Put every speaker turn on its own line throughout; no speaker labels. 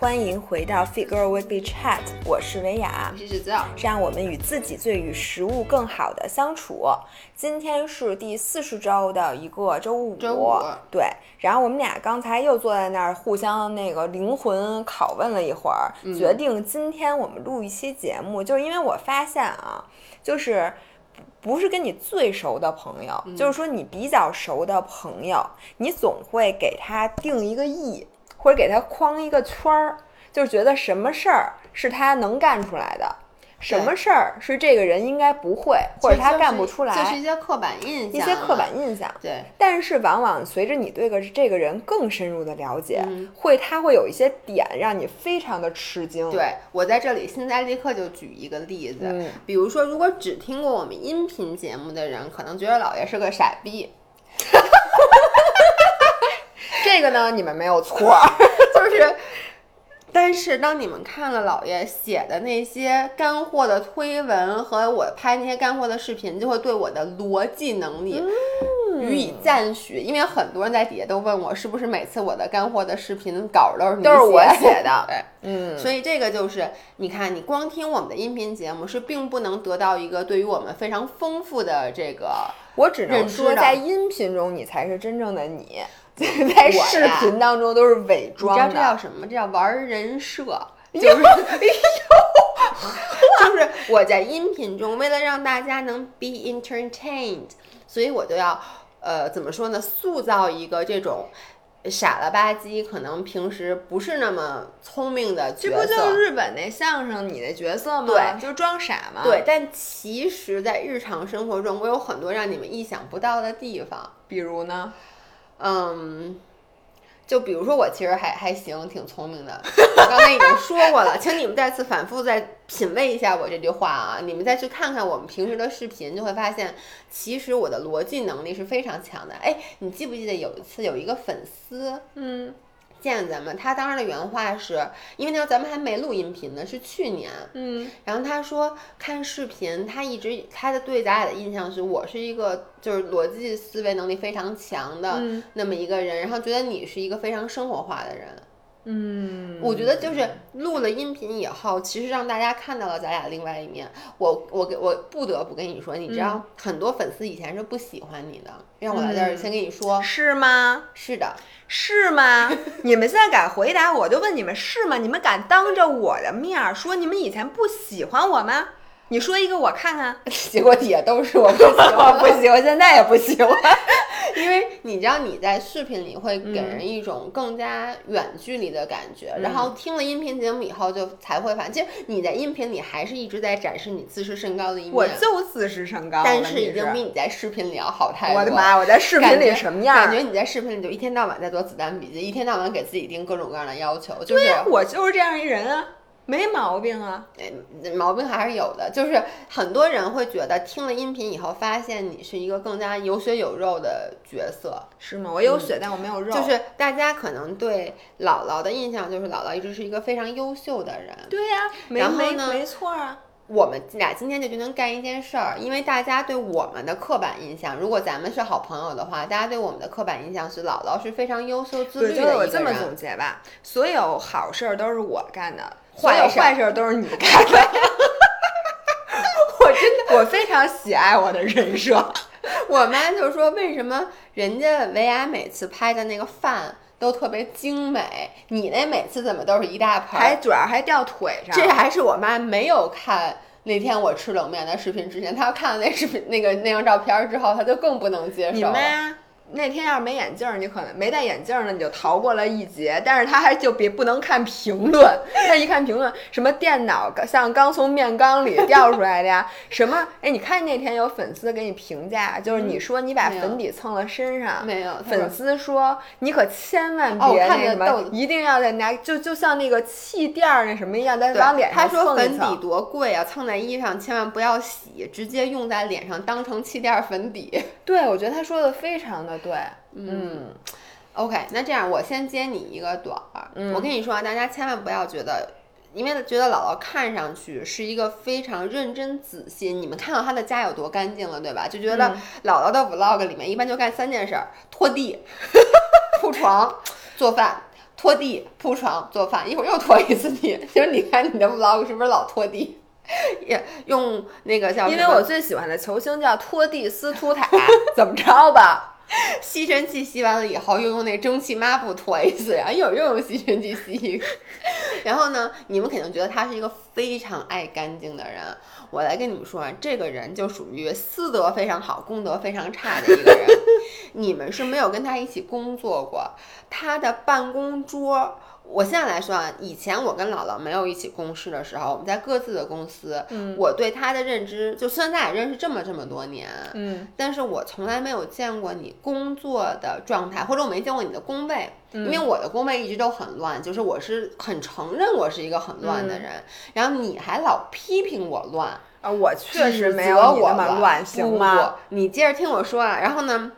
欢迎回到 Figure Weekly Chat，我是维雅，
我是
让我们与自己最与食物更好的相处。今天是第四十周的一个周五，
周五。
对。然后我们俩刚才又坐在那儿互相那个灵魂拷问了一会儿，决定今天我们录一期节目，就是因为我发现啊，就是不是跟你最熟的朋友，就是说你比较熟的朋友，你总会给他定一个义。或者给他框一个圈儿，就是觉得什么事儿是他能干出来的，什么事儿是这个人应该不会，或者他干不出来，
就是一些刻板印象，
一些刻板印象。
对，
但是往往随着你对个这个人更深入的了解，会他会有一些点让你非常的吃惊。
对我在这里现在立刻就举一个例子，比如说，如果只听过我们音频节目的人，可能觉得老爷是个傻逼。
这个呢，你们没有错，
就是，但是当你们看了老爷写的那些干货的推文和我拍那些干货的视频，就会对我的逻辑能力予以赞许。因为很多人在底下都问我，是不是每次我的干货的视频稿都是你
都是我写的？
对，嗯，所以这个就是，你看，你光听我们的音频节目是并不能得到一个对于我们非常丰富的这个，
我只能说，在音频中你才是真正的你。在视频当中都是伪装
的，你知道这叫什么？这叫玩人设，就是，就是我在音频中为了让大家能 be entertained，所以我就要呃怎么说呢？塑造一个这种傻了吧唧，可能平时不是那么聪明的角
色。这不就是日本那相声你的角色吗？
对，
就装傻嘛。
对，但其实，在日常生活中，我有很多让你们意想不到的地方，
比如呢？
嗯，就比如说我其实还还行，挺聪明的。我刚才已经说过了，请你们再次反复再品味一下我这句话啊！你们再去看看我们平时的视频，就会发现其实我的逻辑能力是非常强的。哎，你记不记得有一次有一个粉丝，
嗯。
见咱们，他当时的原话是，因为那时候咱们还没录音频呢，是去年。
嗯，
然后他说看视频，他一直他的对咱俩的印象是我是一个就是逻辑思维能力非常强的那么一个人，然后觉得你是一个非常生活化的人。
嗯，
我觉得就是录了音频以后，其实让大家看到了咱俩另外一面。我我给我不得不跟你说，你知道很多粉丝以前是不喜欢你的，让我在这儿先跟你说，
是吗？
是的，
是吗？你们现在敢回答，我就问你们是吗？你们敢当着我的面说你们以前不喜欢我吗？你说一个我看看，
结果底下都是我不喜欢，
不喜欢，现在也不喜欢，
因为你知道你在视频里会给人一种更加远距离的感觉，然后听了音频节目以后就才会发现，其实你在音频里还是一直在展示你自视甚高的一面，
我就自视甚高，
但是已经比你在视频里要好太多。
我的妈，我在视频里什么样？
感觉你在视频里就一天到晚在做子弹笔记，一天到晚给自己定各种各样的要求，就是
我就是这样一人啊。没毛病啊，
毛病还是有的。就是很多人会觉得听了音频以后，发现你是一个更加有血有肉的角色，
是吗？我有血，但我没有肉。
就是大家可能对姥姥的印象，就是姥姥一直是一个非常优秀的人。
对呀，
然后呢？
没错啊。
我们俩今天就决定干一件事儿，因为大家对我们的刻板印象，如果咱们是好朋友的话，大家对我们的刻板印象是姥姥是非常优秀自律的一个
人。我这么总结吧，所有好事儿都是我干的。所有坏事都是你干的，
我真的
我非常喜爱我的人设。
我妈就说：“为什么人家维亚每次拍的那个饭都特别精美，你那每次怎么都是一大盆，
还主要还掉腿上？”
这还是我妈没有看那天我吃冷面的视频之前，她看了那视频那个那张照片之后，她就更不能接受。你
妈。那天要是没眼镜儿，你可能没戴眼镜儿呢，你就逃过了一劫。但是他还就别不能看评论，他一看评论，什么电脑像刚从面缸里掉出来的呀？什么？哎，你看那天有粉丝给你评价，就是你说你把粉底蹭了身上，
没有？
粉丝说你可千万别那什么，一定要在拿，就就像那个气垫儿那什么一样，在往脸上
蹭他说粉底多贵啊，蹭在衣上千万不要洗，直接用在脸上当成气垫粉底。
对，我觉得他说的非常的。对，
嗯，OK，那这样我先接你一个短儿。我跟你说啊，大家千万不要觉得，因为觉得姥姥看上去是一个非常认真仔细。你们看到她的家有多干净了，对吧？就觉得姥姥的 Vlog 里面一般就干三件事儿：拖地、铺床、做饭。拖地、铺床、做饭，一会儿又拖一次地。就是你看你的 vlog 是不是老拖地？也用那个叫
因为我最喜欢的球星叫托蒂斯图塔，怎么着吧？
吸尘器吸完了以后，又用那蒸汽抹布拖一次，然后一会儿又用吸尘器吸一个。然后呢，你们肯定觉得他是一个非常爱干净的人。我来跟你们说啊，这个人就属于私德非常好、公德非常差的一个人。你们是没有跟他一起工作过，他的办公桌。我现在来说啊，以前我跟姥姥没有一起共事的时候，我们在各自的公司，
嗯
我对她的认知，就虽然咱俩认识这么这么多年，
嗯
但是我从来没有见过你工作的状态，或者我没见过你的工位，
嗯
因为我的工位一直都很乱，就是我是很承认我是一个很乱的人，然后你还老批评我乱，
啊，我确实没有你那么乱，行吗？
你接着听我说啊，然后呢？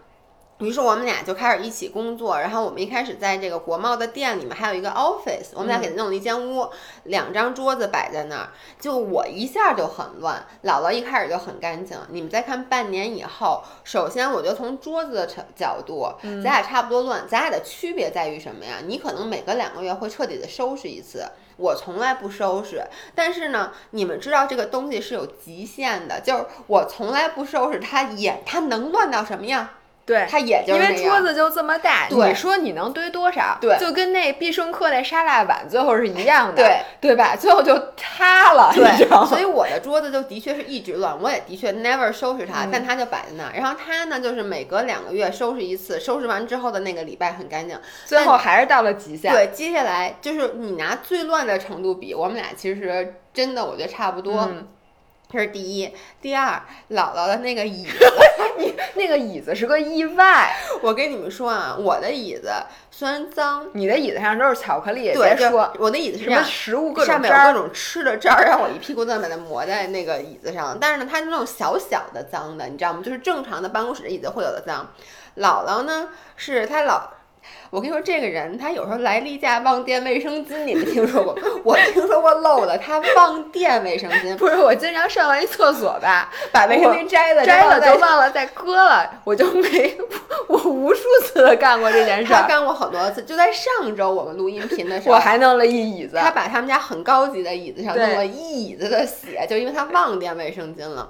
于是我们俩就开始一起工作，然后我们一开始在这个国贸的店里面还有一个 office，我们俩给他弄了一间屋，两张桌子摆在那儿，就我一下就很乱，姥姥一开始就很干净。你们再看半年以后，首先我就从桌子的角角度，咱俩差不多乱，咱俩的区别在于什么呀？你可能每隔两个月会彻底的收拾一次。我从来不收拾，但是呢，你们知道这个东西是有极限的，就是我从来不收拾，它也它能乱到什么样？
对，
它也就是
因为桌子就这么大，你说你能堆多少？
对
就跟那必胜客那沙拉碗最后是一样的，
对
对吧？最后就塌了，你知道吗？
所以我的桌子就的确是一直乱，我也的确 never 收拾它，
嗯
但它就摆在那儿。然后它呢，就是每隔两个月收拾一次，收拾完之后的那个礼拜很干净。
最后还是到了极限。
对，接下来就是你拿最乱的程度比，我们俩其实真的我觉得差不多。
嗯
这是第一，第二，姥姥的那个椅子，
你那个椅子是个意外，
我跟你们说啊，我的椅子虽然脏，
你的椅子上都是巧克力，
对，
说
我的椅子是
什么，食物各种上，
面有各种吃的渣儿，让我一屁股蛋把它磨在那个椅子上。但是呢，它是那种小小的脏的，你知道吗？就是正常的办公室的椅子会有的脏。姥姥呢，是她老。我跟你说，这个人他有时候来例假忘垫卫生巾，你们听说过？我听说过漏的，他忘垫卫生巾，
不是我经常上完一厕所吧，
把卫生巾摘了，
摘了
就
就忘了再搁了，我就没我无数次的干过这件事儿，
他干过很多次。就在上周我们录音频的时候，
我还弄了一椅子，
他把他们家很高级的椅子上弄了一椅子的血，就因为他忘垫卫生巾了。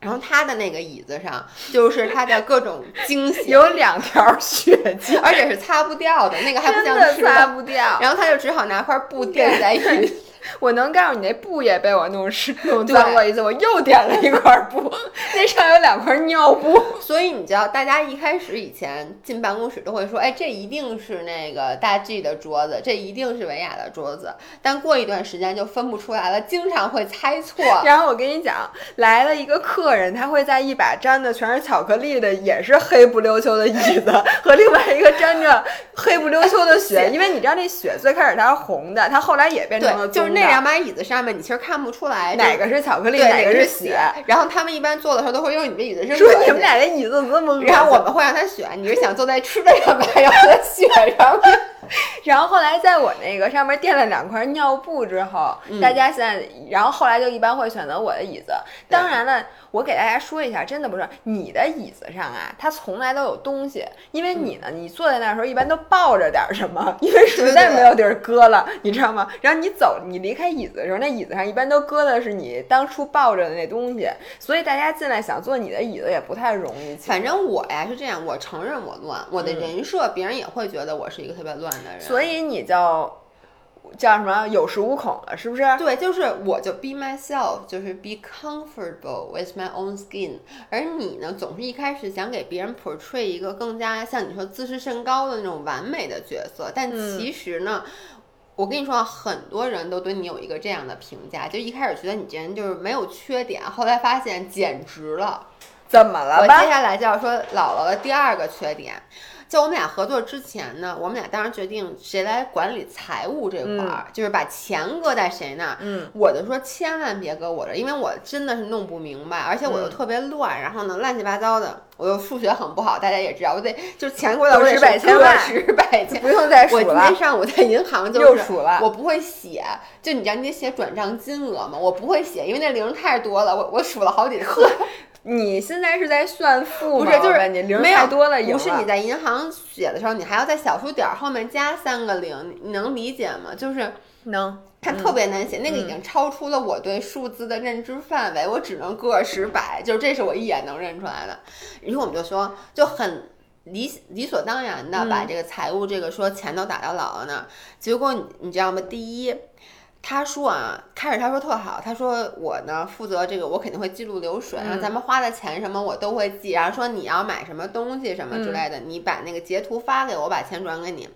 然后他的那个椅子上就是他的各种惊 喜，
有两条血迹，
而且是擦不掉的，那个还不像
擦不掉。
然后他就只好拿块布垫在椅子。
我能告诉你，那布也被我弄湿弄脏过一次，我又点了一块布，那上有两块尿布。
所以你知道，大家一开始以前进办公室都会说，哎，这一定是那个大 G 的桌子，这一定是维亚的桌子。但过一段时间就分不出来了，经常会猜错。
然后我跟你讲，来了一个客人，他会在一把粘的全是巧克力的，也是黑不溜秋的椅子，和另外一个沾着黑不溜秋的血，因为你知道那血最开始它是红的，它后来也变成了
对，就是那两把椅子上面，你其实看不出来
哪个是巧克力，哪个
是
血。。
然后他们一般坐的时候都会用你的椅子是
说你们俩这椅子怎么这么？
然后我们会让他选，你是想坐在吃的上面，还是在雪上面？
然后后来在我那个上面垫了两块尿布之后，
嗯
大家现在，然后后来就一般会选择我的椅子。当然了，我给大家说一下，真的不是你的椅子上啊，它从来都有东西，因为你呢，你坐在那儿的时候一般都抱着点儿什么，因为实在没有地儿搁了，你知道吗？然后你走，你离开椅子的时候，那椅子上一般都搁的是你当初抱着的那东西，所以大家进来想坐你的椅子也不太容易。
反正我呀是这样，我承认我乱，我的人设别人也会觉得我是一个特别乱的人。
所以你就叫什么有恃无恐了，是不是？
对，就是我就 be myself，就是 be comfortable with my own skin。而你呢，总是一开始想给别人 portray 一个更加像你说自视甚高的那种完美的角色，但
嗯
其实呢。我跟你说啊，很多人都对你有一个这样的评价，就一开始觉得你这人就是没有缺点，后来发现简直了。
怎么了
我？接下来就要说姥姥的第二个缺点，就我们俩合作之前呢，我们俩当时决定谁来管理财务这块儿，就是把钱搁在谁那儿。
嗯，
我就说千万别搁我这儿，因为我真的是弄不明白，而且我又
嗯
特别乱，然后呢乱七八糟的，我又数学很不好，大家也知道，我得就是钱过来我得
个十百
数
千万
个十百千。
不用再数了
我今天，上午在银行就是
又数了。
我不会写，就你知道你得写转账金额嘛？我不会写，因为那零太多了，我我数了好几次。
你现在是在算负吗？
不是，就是
你零
没有
太多了，赢
不是你在银行写的时候，你还要在小数点儿后面加三个零，你能理解吗？就是
能
它特别难写，那个已经超出了我对数字的认知范围，我只能个十百，就是这是我一眼能认出来的。然后我们就说，就很理理所当然的把这个财务这个说钱都打到姥姥那儿，结果你你知道吗？第一。他说啊，开始他说特好，他说我呢负责这个，我肯定会记录流水，然后咱们花的钱什么我都会记，然后说你要买什么东西什么之类的，你把那个截图发给我，我把钱转给你。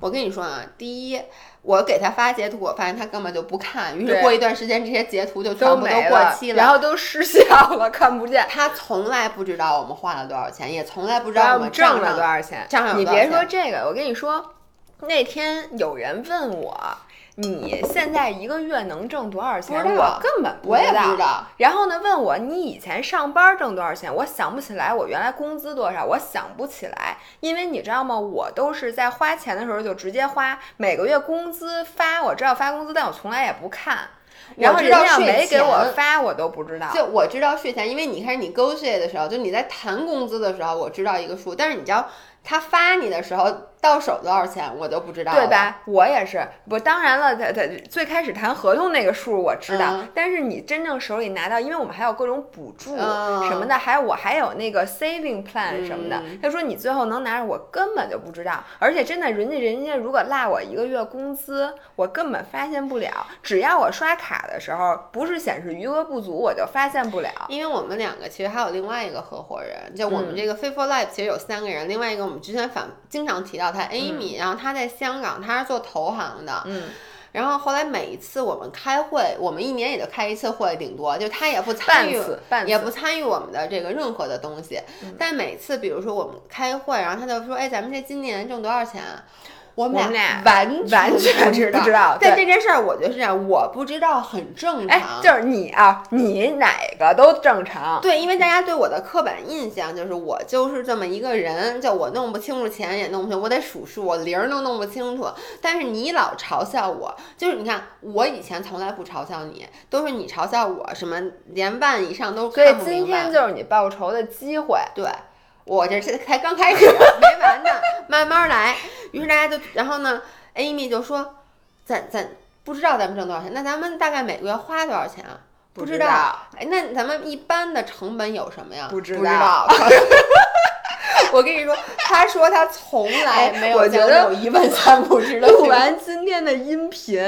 我跟你说啊，第一，我给他发截图，我发现他根本就不看，于是过一段时间这些截图就全部都过
期了
期，
然后都失效了，看不见。
他从来不知道我们花了多少钱，也从来不知
道
道我
我们挣了多少钱？
账上
你别说这个，我跟你说，那天有人问我，你现在一个月能挣多少钱？我根本。
不知道。
然后呢，问我你以前上班挣多少钱？我想不起来，我原来工资多少？我想不起来，因为你知道吗？我都是在花钱的时候就直接花，每个月工资发，我知道发工资，但我从来也不看。然后人家要没给我发，我都不知道。
就我知道税前，因为你开始你 negotiate 的时候，就你在谈工资的时候，我知道一个数，但是你知道他发你的时候到手多少钱，我都不知道，
对？吧？我也是，不，当然了，他他最开始谈合同那个数我知道，
嗯
但是你真正手里拿到，因为我们还有各种补助
嗯
什么的，还有我还有那个 saving plan 什么的。
嗯
他说你最后能拿着，我根本就不知道，而且真的，人家人家如果落我一个月工资，我根本发现不了。只要我刷卡的时候不是显示余额不足，我就发现不了。
因为我们两个其实还有另外一个合伙人，就我们
嗯
这个 f a i t f u l Life 其实有三个人，另外一个我们之前反经常提到他 Amy，、然后他在香港，他是做投行的，
嗯，
然后后来每一次我们开会，我们一年也就开一次会，顶多就他也不参与也不参与我们的这个任何的东西。但每次比如说我们开会，然后他就说：“哎，咱们这今年挣多少钱啊？”我们
俩
完
完全
不知道。
知道
但这件事儿，我觉得是这样，我不知道很正
哎，
常。
就是你啊，你哪个都正常。
对，因为大家对我的刻板印象就是我就是这么一个人，就我弄不清楚钱也弄不清，我得数数，我零儿都弄不清楚。但是你老嘲笑我，就是你看我以前从来不嘲笑你，都是你嘲笑我，什么连万以上都
所以
看不明白。
今天就是你报仇的机会。
对，我这是才刚开始，没完呢，慢慢来。于是大家就，然后呢，Amy 就说，咱咱不知道咱们挣多少钱，那咱们大概每个月花多少钱啊？
不
知道。哎，那咱们一般的成本有什么呀？
不知道。
我跟你说，他说他从来没有
我觉得
见过那种一问三不知的
录。完今天的音频，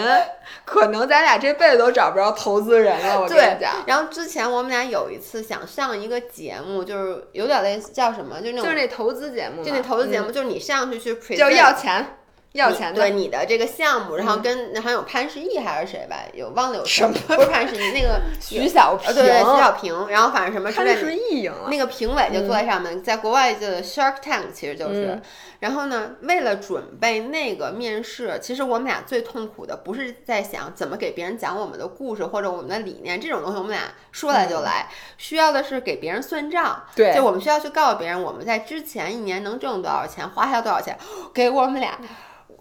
可能咱俩这辈子都找不着投资人了。我跟
对
你讲，，
然后之前我们俩有一次想上一个节目，就是有点类似叫什么，就那种
就是那投资节目，
就那投资节
嗯
目，就是你上去去
就要钱，要钱的。
对你的这个项目，然后跟好像有潘石屹还是谁吧，有忘了有
什么
不是潘石屹那个
徐小平，
呃对对徐小平，然后反正什么之
潘。石屹赢了。
那个评委就坐在上面，在国外就 Shark Tank 其实就是，
嗯
然后呢，为了准备那个面试，其实我们俩最痛苦的不是在想怎么给别人讲我们的故事或者我们的理念这种东西，我们俩说来就来，需要的是给别人算账，
对
就我们需要去告诉别人我们在之前一年能挣多少钱，花销多少钱，给我们俩，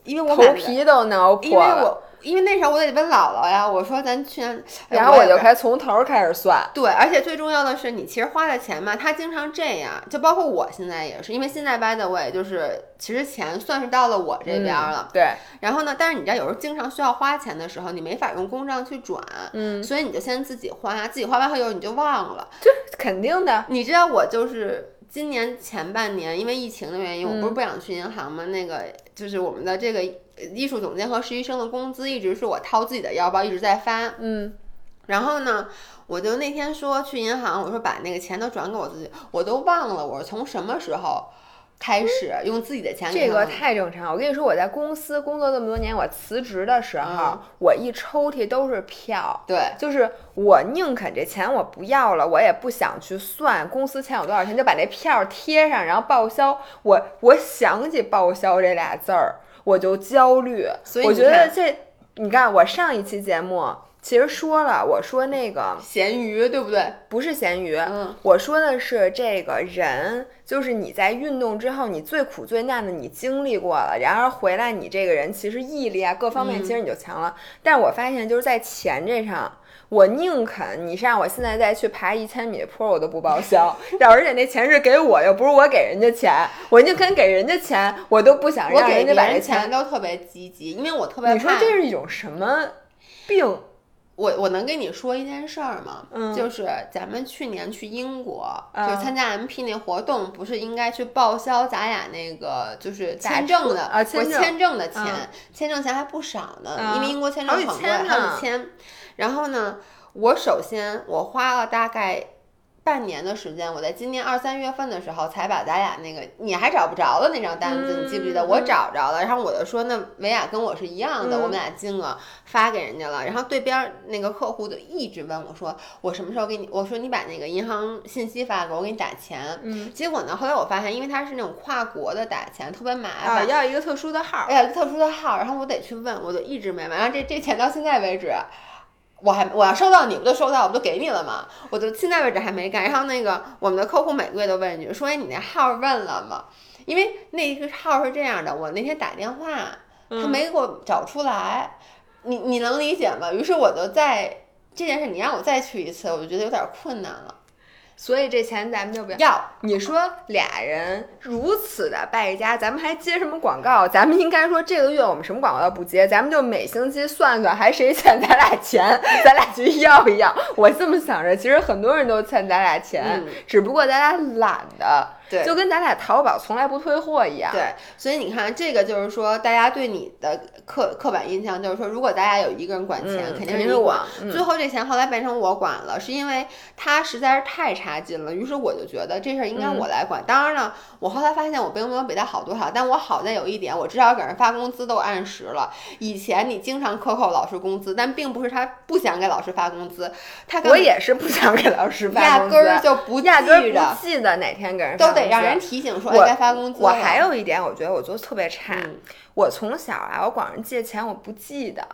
因为我们
头皮都挠
因为，我因为那时候我得问姥姥呀，我说咱去年，哎
然后我就开始从头开始算。
对，而且最重要的是，你其实花的钱嘛，他经常这样，就包括我现在也是，因为现在 by the way，就是其实钱算是到了我这边了，
嗯对，
然后呢，但是你知道有时候经常需要花钱的时候，你没法用公账去转，
嗯，
所以你就先自己花，自己花完后以后你就忘了。
这肯定的。
你知道我就是今年前半年因为疫情的原因，我
嗯
不是不想去银行吗？那个就是我们的这个艺术总监和实习生的工资一直是我掏自己的腰包一直在发，
嗯，
然后呢，我就那天说去银行，我说把那个钱都转给我自己，我都忘了我是从什么时候开始用自己的钱给
这个太正常。我跟你说，我在公司工作这么多年，我辞职的时候，
嗯
我一抽屉都是票。
对。
就是我宁肯这钱我不要了，我也不想去算公司欠我多少钱，就把这票贴上，然后报销。我我想起报销这俩字儿，我就焦虑。我
所以我
觉得这，你看我上一期节目其实说了，我说那个
咸鱼，对不对？
不是咸鱼，
嗯
我说的是这个人，就是你在运动之后，你最苦最难的你经历过了，然而回来你这个人其实毅力啊各方面
嗯
其实你就强了。但是我发现就是在钱这上，我宁肯你是让我现在再去爬一千米的坡，我都不报销。而且那钱是给我，又不是我给人家钱，我宁肯给人家钱，我都不想让
人
家把这
钱都特别积极，因为我特别
你说这是一种什么病？
我我能跟你说一件事儿吗？嗯，就是咱们去年去英国，就参加 MP 那活动，不是应该去报销咱俩那个就是签证的
啊
签
签
证的钱，签证钱还不少呢，因为英国签证很贵，好几千。然后呢，我首先我花了大概。半年的时间，我在今年二三月份的时候才把咱俩那个你还找不着的那张单子，你记不记得？我找着了，然后我就说那维亚跟我是一样的，我们俩金额发给人家了。然后对边那个客户就一直问我说我什么时候给你？我说你把那个银行信息发给我，我给你打钱。
嗯。
结果呢，后来我发现，因为他是那种跨国的打钱，特别麻烦，
要一个特殊的号，
哎呀，特殊的号，然后我得去问，我就一直没买。然后这这钱到现在为止。我还我要收到你不就收到我不就给你了吗？我就现在为止还没干。然后那个我们的客户每个月都问一句，说你那号问了吗？因为那个号是这样的，我那天打电话他没给我找出来，你你能理解吗？于是我就在这件事你让我再去一次，我就觉得有点困难了。
所以这钱咱们就不要。
要
你说俩人如此的败家，咱们还接什么广告？咱们应该说这个月我们什么广告都不接，咱们就每星期算算还谁欠咱俩钱，咱俩去要一要。我这么想着，其实很多人都欠咱俩钱，只不过咱俩懒的。
对，
就跟咱俩淘宝从来不退货一样。
对，所以你看，这个就是说，大家对你的刻刻板印象就是说，如果大家有一个人管钱，肯定是你管。最后这钱后来变成我管了，是因为他实在是太差劲了。于是我就觉得这事儿应该我来管。当然了，我后来发现我并没有比他好多少，但我好在有一点，我至少给人发工资都按时了。以前你经常克扣老师工资，但并不是他不想给老师发工资，他
我也是不想给老师发
工资，压根儿就不
压根儿
不
记得哪天给人
都得。让人提醒说该发工资。
我还有一点，我觉得我做的特别差。我从小啊，我管人借钱，我不记得，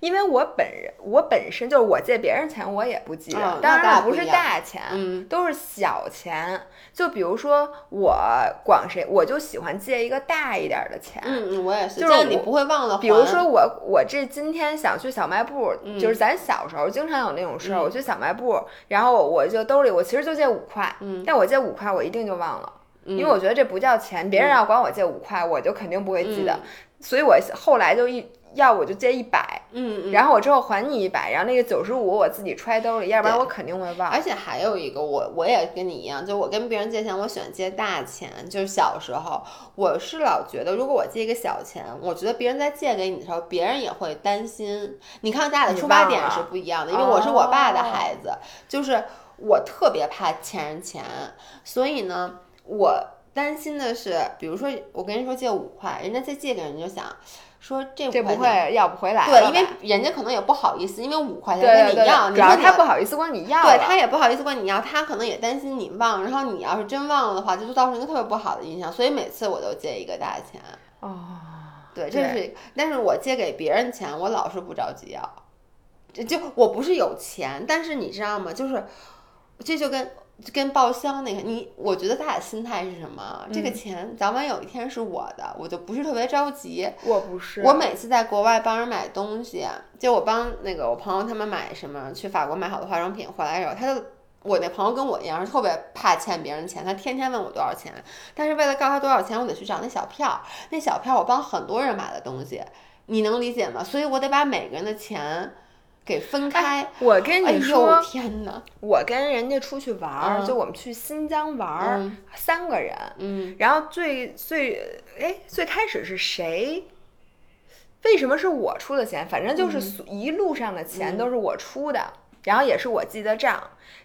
因为我本人我本身就是我借别人钱，我也不记得。当然不是大钱，都是小钱。就比如说我管谁，我就喜欢借一个大一点的钱。
嗯嗯，我也是。
就是
你不会忘了。
比如说我我这今天想去小卖部，就是咱小时候经常有那种事儿，我去小卖部，然后我就兜里我其实就借五块，但我借五块我一定就忘了。因为我觉得这不叫钱，别人要管我借五块，我就肯定不会记得，所以我后来就一要我就借一百，
嗯，
然后我之后还你一百，然后那个九十五我自己揣兜里，要不然我肯定会忘。
而且还有一个，我我也跟你一样，就我跟别人借钱，我喜欢借大钱。就是小时候，我是老觉得，如果我借一个小钱，我觉得别人在借给你的时候，别人也会担心。你看咱俩的出发点是不一样的，因为我是我爸的孩子，就是我特别怕欠人钱，所以呢。我担心的是，比如说我跟人说借五块，人家再借给人就想说这
这不会要不回来，
对，因为人家可能也不好意思，因为五块钱跟你要，
主要他不好意思管你要，
对他也不好意思管你要，他可能也担心你忘，然后你要是真忘了的话，就造成一个特别不好的印象，所以每次我都借一个大钱。
哦，
对，这是，但是我借给别人钱，我老是不着急要，这就我不是有钱，但是你知道吗？就是这就跟。跟报销那个，你我觉得他俩心态是什么？这个钱早晚有一天是我的，我就不是特别着急。
我不是，
我每次在国外帮人买东西，就我帮那个我朋友他们买什么，去法国买好的化妆品回来的时候，他就我那朋友跟我一样，是特别怕欠别人钱，他天天问我多少钱。但是为了告诉他多少钱，我得去找那小票，那小票我帮很多人买的东西，你能理解吗？所以我得把每个人的钱。给分开，
我跟你说，
天哪！
我跟人家出去玩儿，就我们去新疆玩儿，三个人，
嗯，
然后最最哎最开始是谁？为什么是我出的钱？反正就是一路上的钱都是我出的，然后也是我记的账。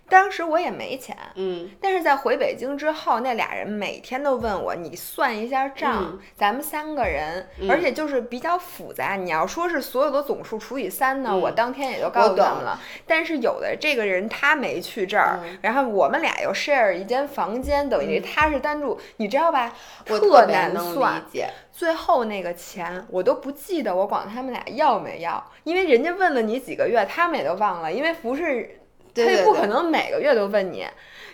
当时我也没钱，
嗯，
但是在回北京之后，那俩人每天都问我，你算一下账，咱们三个人，而且就是比较复杂。你要说是所有的总数除以三呢，我当天也就告诉他们了。但是有的这个人他没去这儿，然后我们俩又 share 一间房间，等于他是单住，你知道吧？特难算。最后那个钱我都不记得我管他们俩要没要，因为人家问了你几个月，他们也都忘了，因为不是。他也不可能每个月都问你，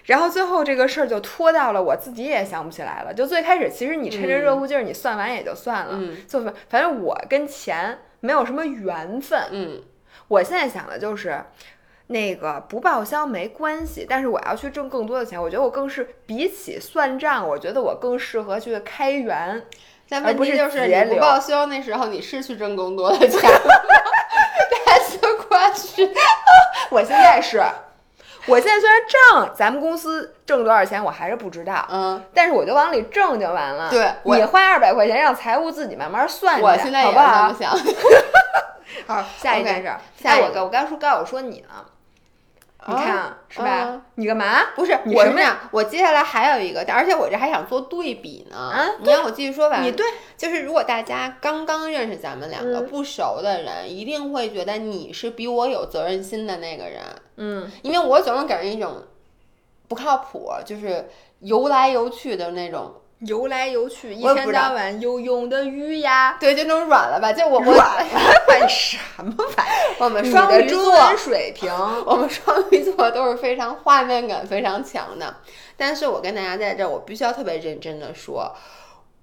然后最后这个事儿就拖到了我自己也想不起来了。就最开始，其实你趁着热乎劲儿，你算完也就算了。就反正我跟钱没有什么缘分。
嗯，
我现在想的就是，那个不报销没关系，但是我要去挣更多的钱，我觉得我更是比起算账，我觉得我更适合去开源。
但问题就是你不报销那时候你是去挣更多的钱 了。That's the question。
我现在是，我现在虽然挣咱们公司挣多少钱，我还是不知道，
嗯，
但是我就往里挣就完了。你花二百块钱让财务自己慢慢算去，
我现在也
好不好
是这么？想。
好，下一件事。
下一个
哎我刚我刚说刚我说你呢，你看
啊
是吧
啊？
你干嘛？
不是，
你什么
我是这样，我接下来还有一个，而且我这还想做对比呢。
啊
你让我继续说吧。
你对，
就是如果大家刚刚认识咱们两个
嗯
不熟的人，一定会觉得你是比我有责任心的那个人，
嗯，
因为我总是给人一种不靠谱，就是游来游去的那种。
游来游去，一天到晚游泳的鱼呀。
对，就那种软了吧，就我我
软 犯什么玩意？
我们双鱼座
水平，
我们双鱼座都是非常画面感非常强的，但是我跟大家在这儿，我必须要特别认真的说，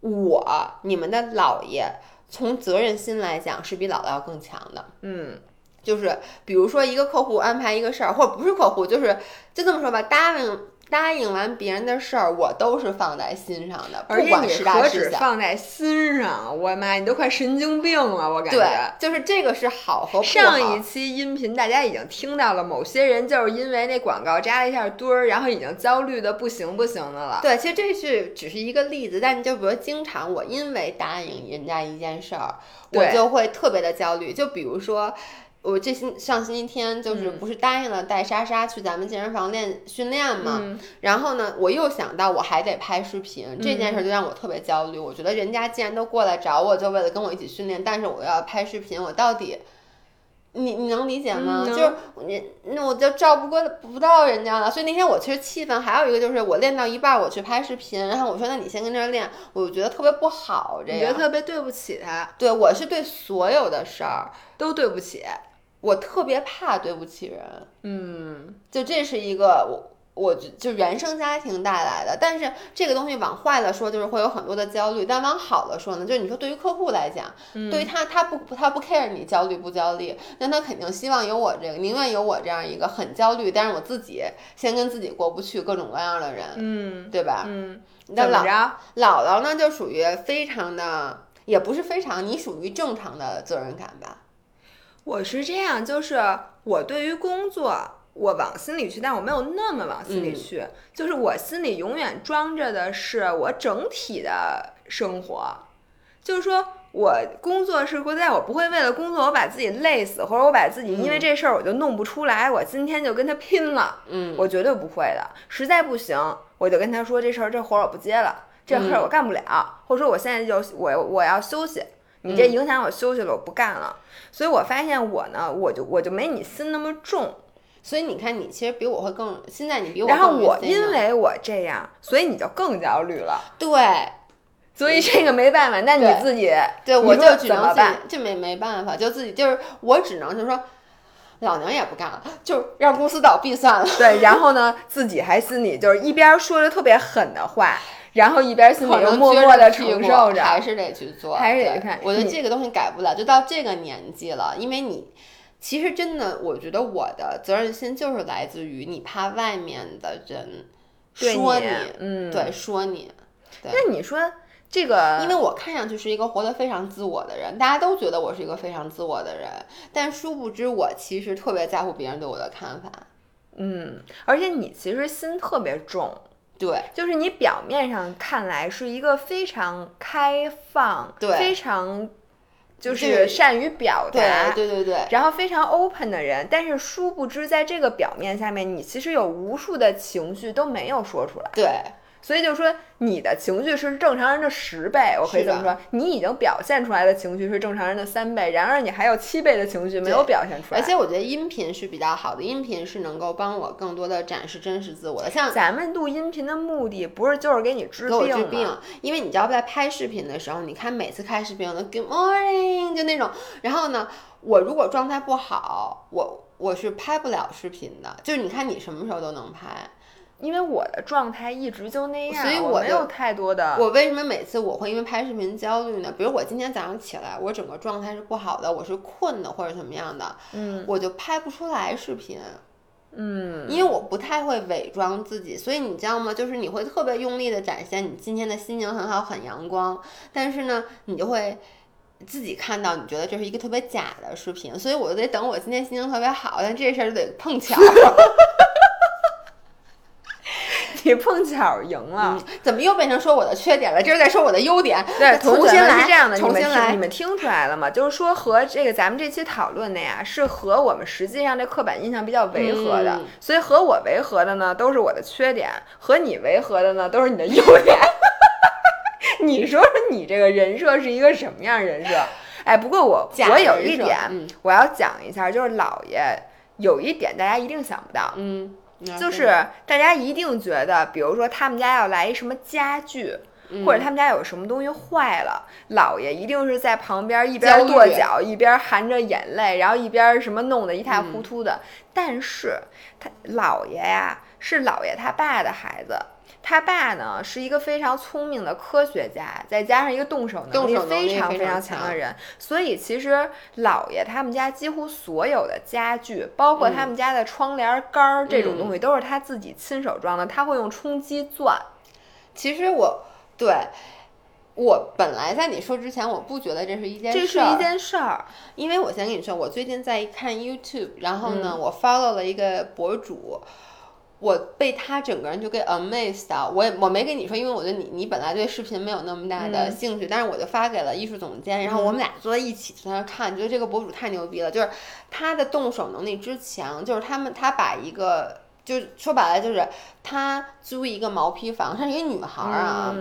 我你们的姥爷从责任心来讲是比姥姥要更强的。
嗯，
就是比如说一个客户安排一个事儿，或者不是客户，就是就这么说吧，答应答应完别人的事儿，我都是放在心上的，
而且你
不管是大
何
是小。
止放在心上，我妈，你都快神经病了，我感
对
觉。，
就是这个是好和不好。
上一期音频大家已经听到了，某些人就是因为那广告扎了一下堆儿，然后已经焦虑的不行不行的了。
对，其实这是只是一个例子，但你就比如经常我因为答应人家一件事儿，我就会特别的焦虑。就比如说，我这星上星期天就是
嗯
不是答应了带莎莎去咱们健身房练训练嘛，
嗯
然后呢，我又想到我还得拍视频，这件事就让我特别焦虑。我觉得人家既然都过来找我，就为了跟我一起训练，但是我要拍视频，我到底。你你能理解吗？
嗯
就是你那我就照不过不到人家了，所以那天我其实气愤。还有一个就是我练到一半儿我去拍视频，然后我说那你先跟这儿练，我就觉得特别不好。这
你觉得特别对不起他，
对我是对所有的事儿，
都对不起。
我特别怕对不起人。
嗯，
就这是一个我我就就原生家庭带来的，但是这个东西往坏了说，就是会有很多的焦虑；但往好了说呢，就是你说对于客户来讲，对于他他不他不 care 你焦虑不焦虑，那他肯定希望有我这个，宁愿有我这样一个很焦虑，但是我自己先跟自己过不去各种各样的人，
嗯
对吧？
嗯，
那姥
怎么着？
姥姥呢，就属于非常的。也不是非常，你属于正常的责任感吧？
我是这样，就是我对于工作，我往心里去，但我没有那么往心里去。就是我心里永远装着的是我整体的生活，就是说我工作是会在我不会为了工作我把自己累死，或者我把自己因为这事儿我就弄不出来，我今天就跟他拼了。
嗯，
我绝对不会的。实在不行，我就跟他说这事儿这活儿我不接了，这事儿我干不了，或者说我现在就我我要休息。你这影响我休息了，我不干了。所以我发现我呢，我就我就没你心那么重。
所以你看，你其实比我会更，现在你比我
然后我因为我这样，所以你就更焦虑了。
对
所以这个没办法，那你自己
对，
你
我就只能
办？，
这没没办法，就自己就是我只能就是说，老娘也不干了，就让公司倒闭算了。
对，然后呢，自己还心里就是一边说着特别狠的话，然后一边心里又默默的承受着。
还是得去做，
还是得看
我觉得这个东西改不了，就到这个年纪了，因为你其实真的，我觉得我的责任心就是来自于你怕外面的人
对
说
你嗯
对，说你，对
那你说这个，
因为我看上去是一个活得非常自我的人，大家都觉得我是一个非常自我的人，但殊不知我其实特别在乎别人对我的看法。
嗯，而且你其实心特别重，
对
就是你表面上看来是一个非常开放，
对
非常就
就是
善于表
对
达。
对对对，
然后非常 open 的人，但是殊不知，在这个表面下面，你其实有无数的情绪都没有说出来。
对
所以就是说，你的情绪是正常人的十倍，我可以这么说。你已经表现出来的情绪是正常人的三倍，然而你还有七倍的情绪没有表现出来。
而且我觉得音频是比较好的，音频是能够帮我更多的展示真实自我的。像
咱们录音频的目的不是就是给你治病？
治病，因为你知道在拍视频的时候，你看每次开视频我都 Good morning 就那种，然后呢，我如果状态不好，我我是拍不了视频的。就是你看你什么时候都能拍，
因为我的状态一直就那样，
所以我
没有太多的。
我为什么每次我会因为拍视频焦虑呢？比如我今天早上起来，我整个状态是不好的，我是困的或者怎么样的，
嗯，
我就拍不出来视频。嗯，因为我不太会伪装自己，所以你知道吗？就是你会特别用力的展现你今天的心情很好，很阳光，但是呢，你就会自己看到，你觉得这是一个特别假的视频，所以我就得等我今天心情特别好，但这事儿就得碰巧。
你碰巧赢了，
怎么又变成说我的缺点了？这是在说我的优点。
对，
重新来
是这样的，
重新来。
你们听出来了吗？就是说和这个咱们这期讨论的呀，是和我们实际上这刻板印象比较违和的。所以和我违和的呢，都是我的缺点；和你违和的呢，都是你的优点。你说说你这个人设是一个什么样人设？哎，不过我我有一点我要讲一下，就是姥爷有一点大家一定想不到，
嗯。
就是大家一定觉得，比如说他们家要来一什么家具，或者他们家有什么东西坏了，姥爷一定是在旁边一边跺脚，一边含着眼泪，然后一边什么弄得一塌糊涂的。但是他姥爷呀，是姥爷他爸的孩子。他爸呢是一个非常聪明的科学家，再加上一个动手能力非常非常强的人，所以其实姥爷他们家几乎所有的家具，包括他们家的窗帘杆儿这种东西，都是他自己亲手装的。他会用冲击钻。
其实我对我本来在你说之前，我不觉得这是一件
这是一件事儿，
因为我先跟你说，我最近在看 YouTube，然后呢，我 follow 了一个博主。我被他整个人就给 amazed 到，我也我没跟你说，因为我觉得你你本来对视频没有那么大的兴趣，但是我就发给了艺术总监，然后我们俩坐在一起在那看，觉得这个博主太牛逼了，就是他的动手能力之强，就是他们他把一个就说白了就是他租一个毛坯房，她是一个女孩啊。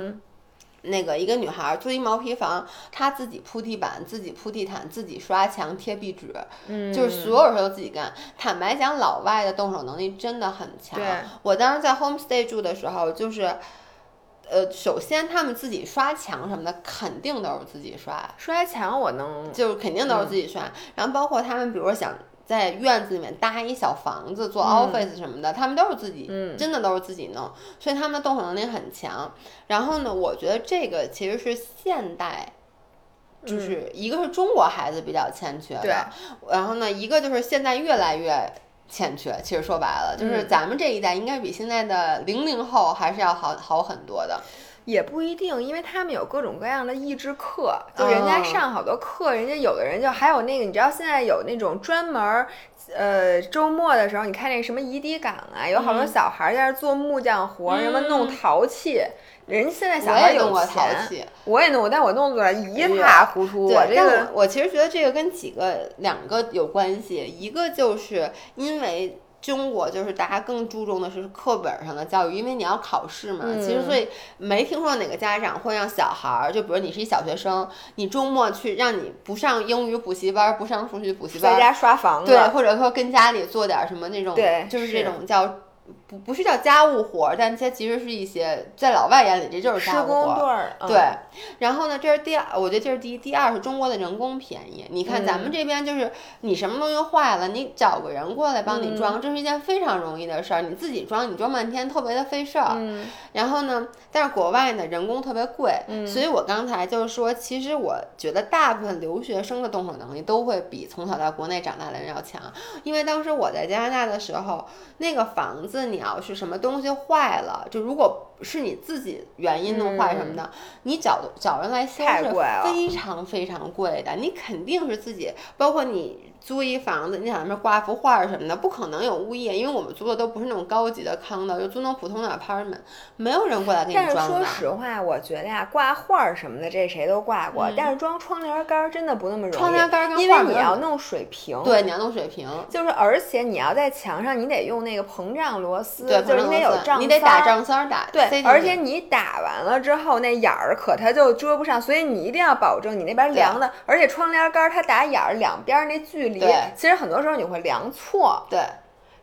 那个一个女孩租一毛坯房，她自己铺地板，自己铺地毯，自己刷墙贴壁纸，
嗯，
就是所有事都自己干。坦白讲，老外的动手能力真的很强。我当时在 homestay 住的时候，就是，呃，首先他们自己刷墙什么的，肯定都是自己刷。
刷墙我能，
就是肯定都是自己刷。然后包括他们，比如说想。在院子里面搭一小房子做 office 什么的，他们都是自己，真的都是自己弄，所以他们的动手能力很强。然后呢，我觉得这个其实是现代，就是一个是中国孩子比较欠缺的，然后呢，一个就是现在越来越欠缺。其实说白了，就是咱们这一代应该比现在的零零后还是要好好很多的。
也不一定，因为他们有各种各样的益智课，就人家上好多课，人家有的人就还有那个，你知道现在有那种专门，呃，周末的时候，你看那什么乙底港啊，有好多小孩在那做木匠活，什么弄陶器，人家现在小孩有
钱，
我也弄过，但我弄出来一塌糊涂。我这个，
我其实觉得这个跟几个两个有关系，一个就是因为。中国就是大家更注重的是课本上的教育，因为你要考试嘛。其实所以没听说哪个家长会让小孩儿，就比如你是一小学生，你周末去让你不上英语补习班，不上数学补习班，
在家刷房
子，对，或者说跟家里做点什么那种，
对，
就是这种叫。不不是叫家务活儿，但它其实是一些在老外眼里这就是家务活
儿。
对，然后呢，这是第二，我觉得这是第一。第二是中国的人工便宜。你看咱们这边就是你什么东西坏了，你找个人过来帮你装，这是一件非常容易的事儿。你自己装，你装半天特别的费事儿。然后呢，但是国外呢人工特别贵，所以我刚才就是说，其实我觉得大部分留学生的动手能力都会比从小在国内长大的人要强。因为当时我在加拿大的时候，那个房子。你要是什么东西坏了，就如果是你自己原因弄坏什么的，你找找人来修是非常非常贵的。你肯定是自己，包括你。租一房子，你想那边挂幅画什么的，不可能有物业，因为我们租的都不是那种高级的康的，就租那种普通的 apartment，没有人过来给你装
但是说实话，我觉得呀，挂画什么的，这谁都挂过，但是装窗帘杆真的不那么容易。
窗帘杆
因为你要弄水平，
对，你要弄水平，
就是而且你要在墙上，你得用那个膨胀螺丝，
对，
就是你得有胀，
你得打胀丝儿打，
对，而且你打完了之后，那眼儿可它就遮不上，所以你一定要保证你那边凉的，而且窗帘杆它打眼儿两边那距离，其实很多。时候你会量错，
对，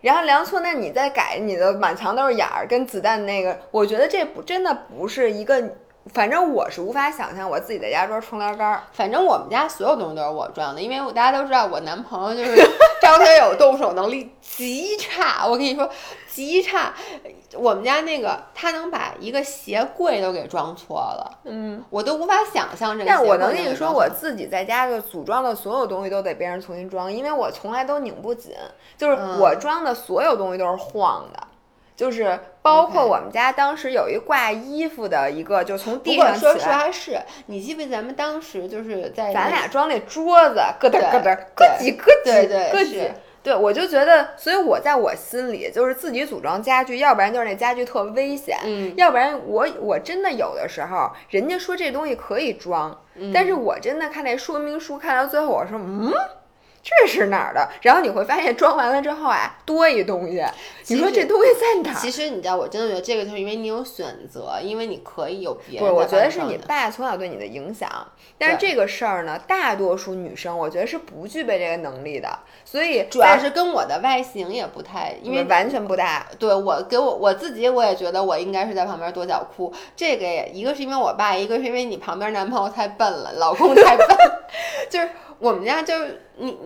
然后量错，那你再改，你的满墙都是眼儿，跟子弹那个，我觉得这不真的不是一个反正我是无法想象我自己在家装窗帘杆儿。
反正我们家所有东西都是我装的，因为我大家都知道我男朋友就是 张学友动手能力极差，我跟你说极差。我们家那个他能把一个鞋柜都给装错了，
嗯，
我都无法想象这个。
但是我能跟你说，我自己在家的组装的所有东西都得别人重新装，因为我从来都拧不紧，就是我装的所有东西都是晃的。就是包括我们家当时有一挂衣服的一个，就从地上起
来。说实话是，你记不记得咱们当时就是在
咱俩装那桌子，咯噔咯噔，咯叽咯叽咯叽。对，我就觉得，所以我在我心里就是自己组装家具，要不然就是那家具特危险，
嗯，
要不然我我真的有的时候，人家说这东西可以装，但是我真的看那说明书看到最后，我说嗯。这是哪儿的？然后你会发现装完了之后啊，多一东西。你说这东西在哪儿？
其实你知道，我真的觉得这个就是因为你有选择，因为你可以有别
的。不，我觉得是你爸从小对你的影响。但是这个事儿呢，大多数女生我觉得是不具备这个能力的。所以
主要是跟我的外形也不太，因为
完全不大。
对我给我我自己，我也觉得我应该是在旁边跺脚哭。这个也一个是因为我爸，一个是因为你旁边男朋友太笨了，老公太笨，就是。我们家就是你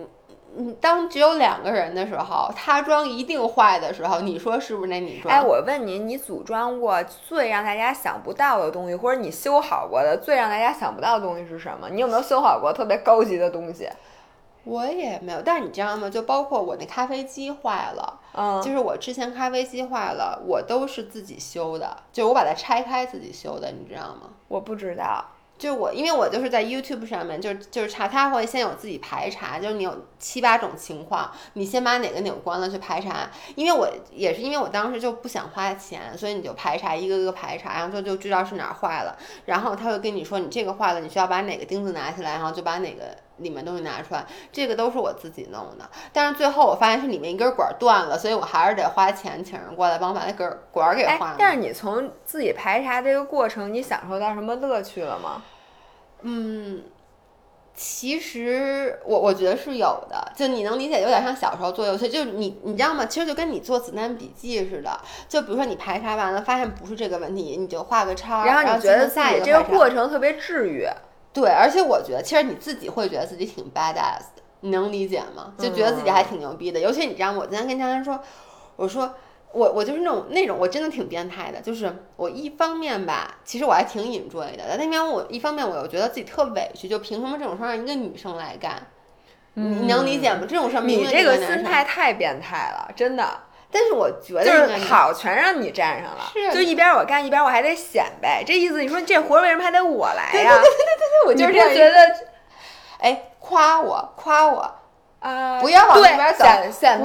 你当只有两个人的时候，他装一定坏的时候，你说是不是？那你装？
哎，我问你，你组装过最让大家想不到的东西，或者你修好过的最让大家想不到的东西是什么？你有没有修好过特别高级的东西？
我也没有，但是你知道吗？就包括我那咖啡机坏了，嗯，就是我之前咖啡机坏了，我都是自己修的，就我把它拆开自己修的，你知道吗？
我不知道。
就我，因为我就是在 YouTube 上面，就是就是查，他会先有自己排查，就是你有七八种情况，你先把哪个钮关了去排查。因为我也是因为我当时就不想花钱，所以你就排查一个个排查，然后就就知道是哪儿坏了，然后他会跟你说你这个坏了，你需要把哪个钉子拿起来，然后就把哪个里面东西拿出来。这个都是我自己弄的，但是最后我发现是里面一根管断了，所以我还是得花钱请人过来帮我把那根管给换了。
但是你从自己排查这个过程，你享受到什么乐趣了吗？
嗯，其实我我觉得是有的，就你能理解，有点像小时候做游戏，就是你你知道吗？其实就跟你做子弹笔记似的，就比如说你排查完了，发现不是这个问题，你就画个叉，
然后
你
觉得自己这个过程特别治愈。
对，而且我觉得其实你自己会觉得自己挺 badass 的，你能理解吗？就觉得自己还挺牛逼的。尤其你知道吗？我今天跟佳佳说，我说。我我就是那种那种我真的挺变态的，就是我一方面吧，其实我还挺 enjoy 的，但那边我一方面我又觉得自己特委屈，就凭什么这种事儿让一个女生来干？你能理解吗？这种事儿，
你这个心态太变态了，真的。
但是我觉得
就是好，全让你占上了，就一边我干一边我还得显摆，这意思你说这活为什么还得我来呀？对对
对对对，我就是
觉得。
哎，夸我夸我。
啊！
不要往那边走，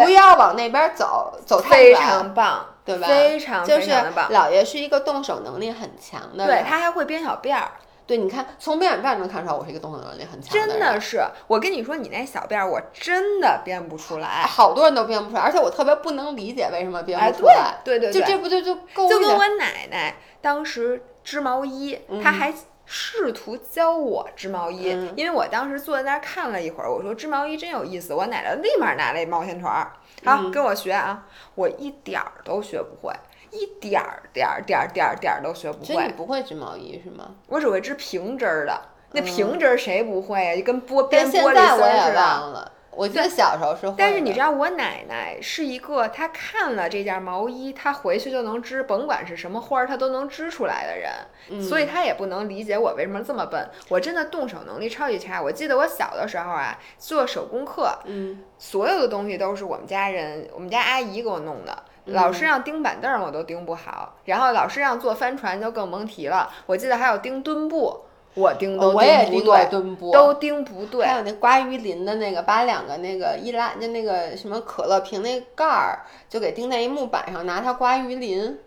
不要往那边走，走太
远。非常棒，
对吧？
非常
非常的棒。老爷是一个动手能力很强的，
对他还会编小辫儿。
对，你看从编小辫儿能看出来，我是一个动手能力很强
的。真的是，我跟你说，你那小辫儿，我真的编不出来。
好多人都编不出来，而且我特别不能理解为什么编不出来。
对对
对，就这不就就够？
就跟我奶奶当时织毛衣，她还。试图教我织毛衣，因为我当时坐在那儿看了一会儿，我说织毛衣真有意思。我奶奶立马拿了一毛线团儿，好跟我学啊，我一点儿都学不会，一点儿点儿点儿点儿点儿都学不会。所
以你不会织毛衣是吗？
我只会织平针儿的，那平针儿谁不会啊？就跟剥边玻璃
丝似的。我记得小时候是，
但是你知道我奶奶是一个，她看了这件毛衣，她回去就能织，甭管是什么花儿，她都能织出来的人，所以她也不能理解我为什么这么笨。我真的动手能力超级差。我记得我小的时候啊，做手工课，
嗯，
所有的东西都是我们家人，我们家阿姨给我弄的。老师让钉板凳我都钉不好，然后老师让做帆船就更甭提了。我记得还有钉墩布。我盯都钉不对，都钉不对。
还有那刮鱼鳞的那个，把两个那个易拉就那个什么可乐瓶那盖儿，就给钉在一木板上，拿它刮鱼鳞。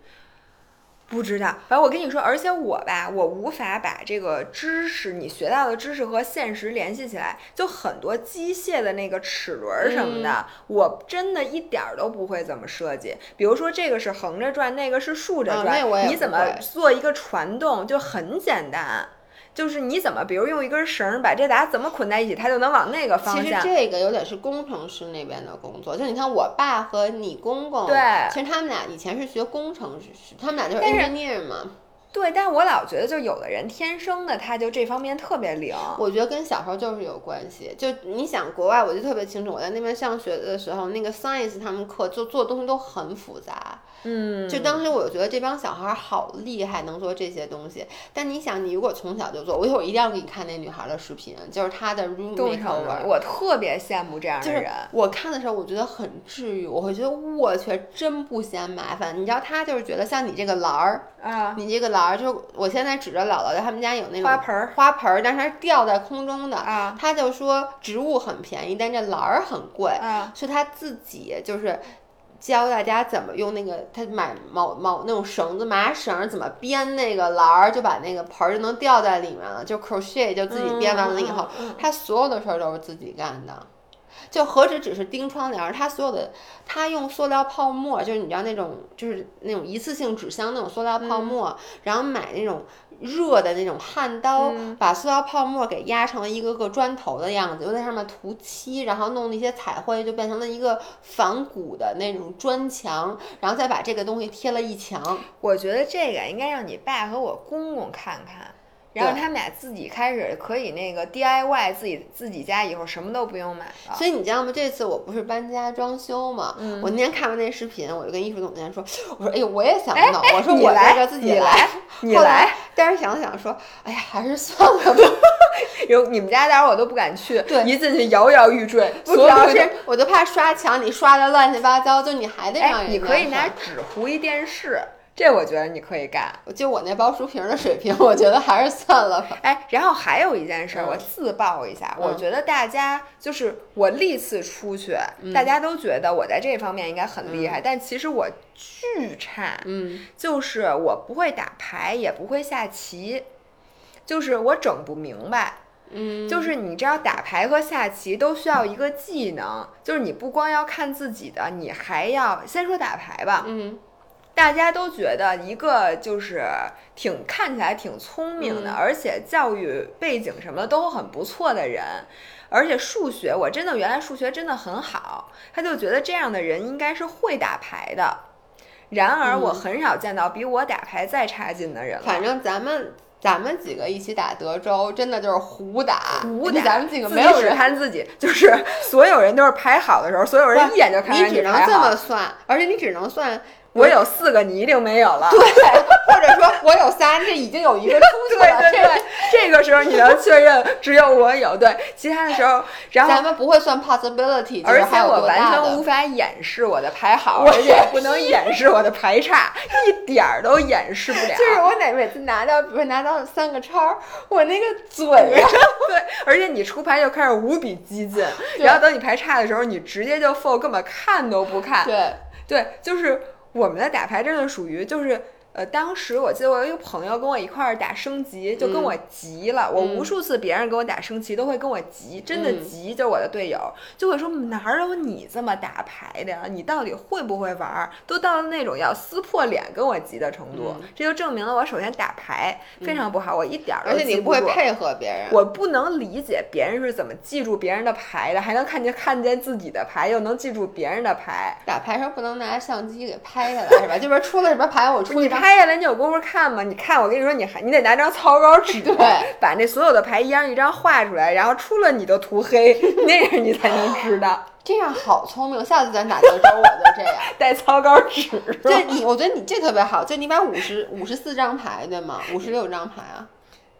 不知道，反正我跟你说，而且我吧，我无法把这个知识，你学到的知识和现实联系起来。就很多机械的那个齿轮什么的，我真的一点儿都不会怎么设计。比如说这个是横着转，那个是竖着转，你怎么做一个传动，就很简单。就是你怎么，比如用一根绳把这俩怎么捆在一起，它就能往那个方向。
其实这个有点是工程师那边的工作。就你看我爸和你公公，
对，
其实他们俩以前是学工程师，他们俩就是 engineer 嘛。
对，但是我老觉得，就有的人天生的他就这方面特别灵。
我觉得跟小时候就是有关系。就你想，国外我就特别清楚，我在那边上学的时候，那个 science 他们课就做的东西都很复杂。
嗯，
就当时我觉得这帮小孩好厉害，能做这些东西。但你想，你如果从小就做，我一会儿一定要给你看那女孩的视频，就是她的 room
动成了，我特别羡慕这样的人。
我看的时候，我觉得很治愈，我会觉得我去真不嫌麻烦。你知道，他就是觉得像你这个篮儿
啊，
你这个篮儿，就是我现在指着姥姥他们家有那种
花盆儿，
花盆儿，但是它是吊在空中的
啊。
他就说植物很便宜，但这篮儿很贵
啊，
所以他自己就是。教大家怎么用那个，他买毛毛那种绳子麻绳，怎么编那个篮儿，就把那个盆儿就能吊在里面了。就 crochet 就自己编完了以后，他所有的事儿都是自己干的。就何止只是钉窗帘，他所有的，他用塑料泡沫，就是你知道那种，就是那种一次性纸箱那种塑料泡沫，然后买那种热的那种焊刀，把塑料泡沫给压成了一个个砖头的样子，又在上面涂漆，然后弄那些彩绘，就变成了一个仿古的那种砖墙，然后再把这个东西贴了一墙。
我觉得这个应该让你爸和我公公看看。然后他们俩自己开始可以那个 DIY 自己自己家以后什么都不用买了。
所以你知道吗？这次我不是搬家装修嘛，我那天看完那视频，我就跟艺术总监说：“ 我说哎呦，我也想弄，我说我
来
个自己
来，你来。”
但是想想说：“哎呀，还是算了吧。”
有你们家待会儿我都不敢去，
对，
一进去摇摇欲坠。
主要是我就怕刷墙，你刷的乱七八糟，就你还得让人。
你可以拿纸糊一电视。这我觉得你可以干，
就我那包书皮的水平，我觉得还是算了吧。
哎，然后还有一件事，我自曝一下，我觉得大家就是我历次出去，大家都觉得我在这方面应该很厉害，但其实我巨差。
嗯，
就是我不会打牌，也不会下棋，就是我整不明白。
嗯，
就是你知道打牌和下棋都需要一个技能，就是你不光要看自己的，你还要先说打牌吧。
嗯。
大家都觉得一个就是挺看起来挺聪明的，而且教育背景什么的都很不错的人，而且数学我真的原来数学真的很好，他就觉得这样的人应该是会打牌的。然而我很少见到比我打牌再差劲的人了。
反正咱们咱们几个一起打德州，真的就是胡打，
胡打。
咱们几个没有人
看自己，就是所有人都是牌好的时候，所有人一眼就看
你只能这么算，而且你只能算。
我有四个，你一定没有了。
对，或者说我有仨，这已经有一个出去
了。对对对，这个时候你能确认只有我有。对，其他的时候，然后
咱们不会算 possibility，
而且我完全无法掩饰我的牌好，我也不能掩饰我的牌差，一点儿都掩饰不了。
就是我哪每次拿到，比如拿到三个叉，我那个嘴呀，
对，而且你出牌就开始无比激进，然后等你牌差的时候，你直接就 fold，根本看都不看。
对
对，就是。我们的打牌真的属于就是。呃，当时我记得我有一个朋友跟我一块儿打升级，就跟我急了。我无数次别人跟我打升级都会跟我急，真的急，就我的队友就会说哪有你这么打牌的呀？你到底会不会玩？都到了那种要撕破脸跟我急的程度。这就证明了我首先打牌非常不好，我一点儿
而且你不会配合别人，
我不能理解别人是怎么记住别人的牌的，还能看见看见自己的牌，又能记住别人的牌。
打牌时候不能拿相机给拍下来是吧？就是出了什么牌，我出去张。
拍下来你有功夫看吗？你看，我跟你说，你还你得拿张草稿纸，
对，
把那所有的牌一张一张画出来，然后出了你都涂黑，那样你才能知道。
这样好聪明，下次咱打德州我就这样
带草稿纸。
对你，我觉得你这特别好，就你把五十五十四张牌对吗？五十六张牌啊？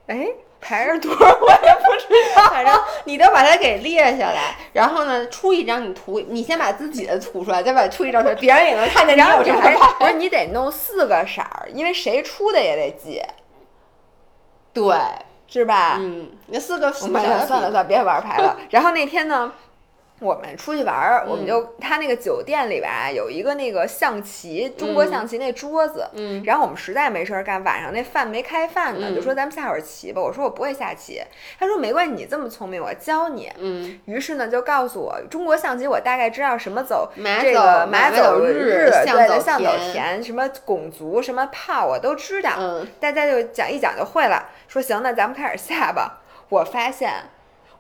哎。牌是多少我也不知道，
反正你都把它给列下来，然后呢，出一张你涂，你先把自己的涂出来，再把出一张出来，别人也能看见你有这牌。
不 是你得弄四个色儿，因为谁出的也得记，
对，
是吧？
嗯，那四个
算了算了，别玩牌了。然后那天呢？我们出去玩儿，我们就他那个酒店里吧，有一个那个象棋，中国象棋那桌子。
嗯。
然后我们实在没事儿干，晚上那饭没开饭呢，就说咱们下会儿棋吧。我说我不会下棋，他说没关系，你这么聪明，我教你。
嗯。
于是呢，就告诉我中国象棋，我大概知道什么走
这
个马
走
日，
象
走田，什么拱卒，什么炮，我都知道。
嗯。
大家就讲一讲就会了。说行，那咱们开始下吧。我发现。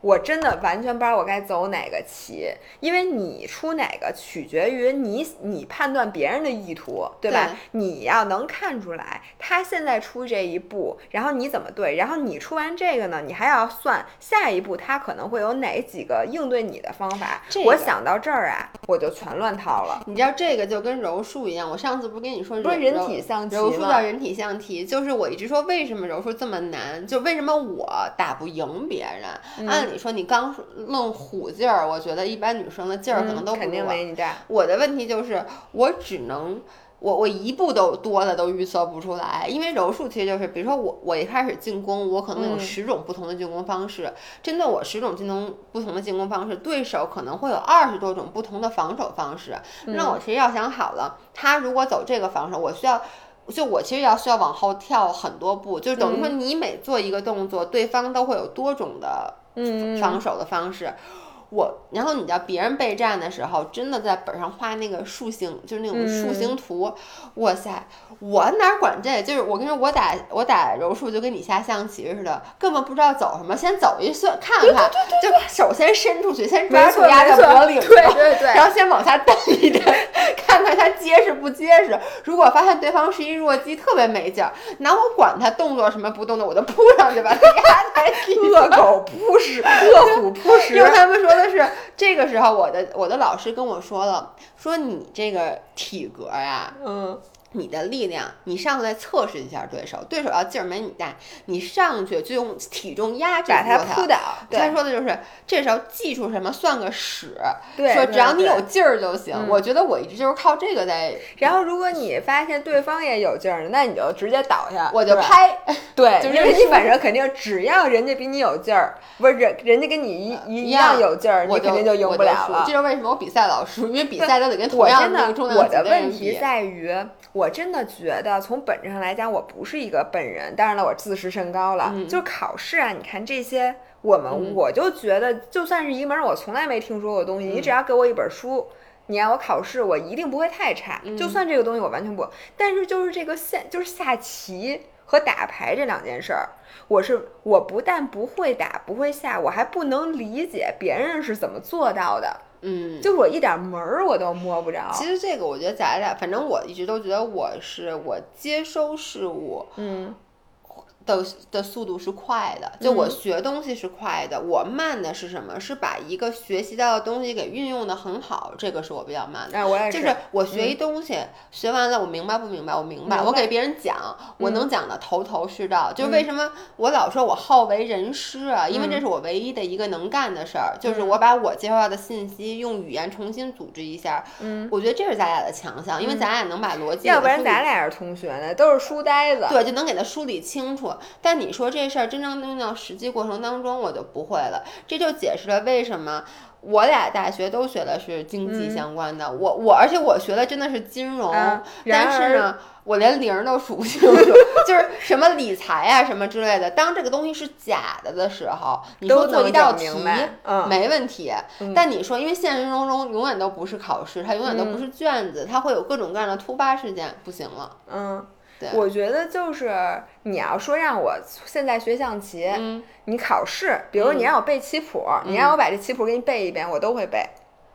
我真的完全不知道我该走哪个棋，因为你出哪个取决于你你判断别人的意图，对吧？
对
你要能看出来他现在出这一步，然后你怎么对，然后你出完这个呢，你还要算下一步他可能会有哪几个应对你的方法。
这个
我想到这儿啊，我就全乱套了。
你知道这个就跟柔术一样，我上次不是跟你说
不是人
柔柔
体象棋
柔术
吗
叫人体象棋，就是我一直说为什么柔术这么难，就为什么我打不赢别人。
嗯
按理说你刚论虎劲儿，我觉得一般女生的劲儿可能都不
嗯肯定没你大。
我的问题就是，我只能我我一步都多的都预测不出来，因为柔术其实就是，比如说我我一开始进攻，我可能有
嗯
十种不同的进攻方式，针对我十种进攻不同的进攻方式，对手可能会有二十多种不同的防守方式。那我其实要想好了，他如果走这个防守，我需要。就我其实要需要往后跳很多步，就等于说你每做一个动作，对方都会有多种的
嗯，
防守的方式。我，然后你知道别人备战的时候，真的在本上画那个树形，就是那种树形图，哇塞，我哪管这？就是我跟你说，我打我打柔术就跟你下象棋似的，根本不知道走什么，先走一算看看，就手先伸出去，先抓住鸭
没错
子脖领子，
对对对
然后先往下蹬一蹬，看看它结实不结实。如果发现对方是一弱鸡，特别没劲儿，哪我管他动作什么不动的，我就扑上去把他 压在地上。
恶狗扑食，恶虎扑食
因。为他们说的是，这个时候我的我的老师跟我说了，说你这个体格呀，
嗯，
你的力量，你上来测试一下对手，对手要劲儿没你大，你上去就用体重压制
把
他
扑倒。
他说的就是这时候技术什么算个屎，
对，
说只要你有劲儿就行。
嗯
我觉得我一直就是靠这个在，
然后，如果你发现对方也有劲儿，那你就直接倒下，
我就。拍，
对，
就
因为你
认输
反正肯定，只要人家比你有劲儿，不是人人家跟你一一
一
样
样
有劲儿，你肯定就赢不了了
这。就是为什么我比赛老输，因为比赛都得跟同
我真的
样那个，重量
我的问题。在于，我真的觉得从本质上来讲，我不是一个笨人。当然了，我自视甚高了。
嗯
就是考试啊，你看这些，我们、
嗯
我就觉得，就算是一门我从来没听说过的东西，你
嗯
只要给我一本书。你让我考试，我一定不会太差。
嗯
就算这个东西我完全不，但是就是这个下就是下棋和打牌这两件事儿，我是我不但不会打不会下，我还不能理解别人是怎么做到的，
嗯，
就是我一点门儿我都摸不着。
其实这个我觉得咱俩，反正我一直都觉得我是我接收事物
嗯
的的速度是快的，就我
嗯
学东西是快的。我慢的是什么？是把一个学习到的东西给运用的很好，这个是我比较慢的。
哎，我也
就是我学一东西，学完了我明白不明白？我明白，
明白
我给别人讲，我能讲的头头是道。就为什么我老说我好为人师啊？因为这是我唯一的一个能干的事儿，就是我把我接收到的信息用语言重新组织一下。
嗯，
我觉得这是咱俩的强项，因为咱俩能把逻辑
要不然咱俩是同学呢，都是书呆子。
对，就能给他梳理清楚。但你说这事儿真正用到实际过程当中，我就不会了。这就解释了为什么我俩大学都学的是经济相关的，我我而且我学的真的是金融，
啊
但是呢。我连零都数不清楚，就是什么理财啊什么之类的。当这个东西是假的的时候，你
都
说做一道题
嗯
没问题。但你说，因为现实当中永远都不是考试，它永远都不是卷子，它会有各种各样的突发事件，不行了。
嗯，
对
我觉得就是你要说让我现在学象棋，
嗯
你考试，比如你让我背棋谱，你让我把这棋谱给你背一遍，我都会背。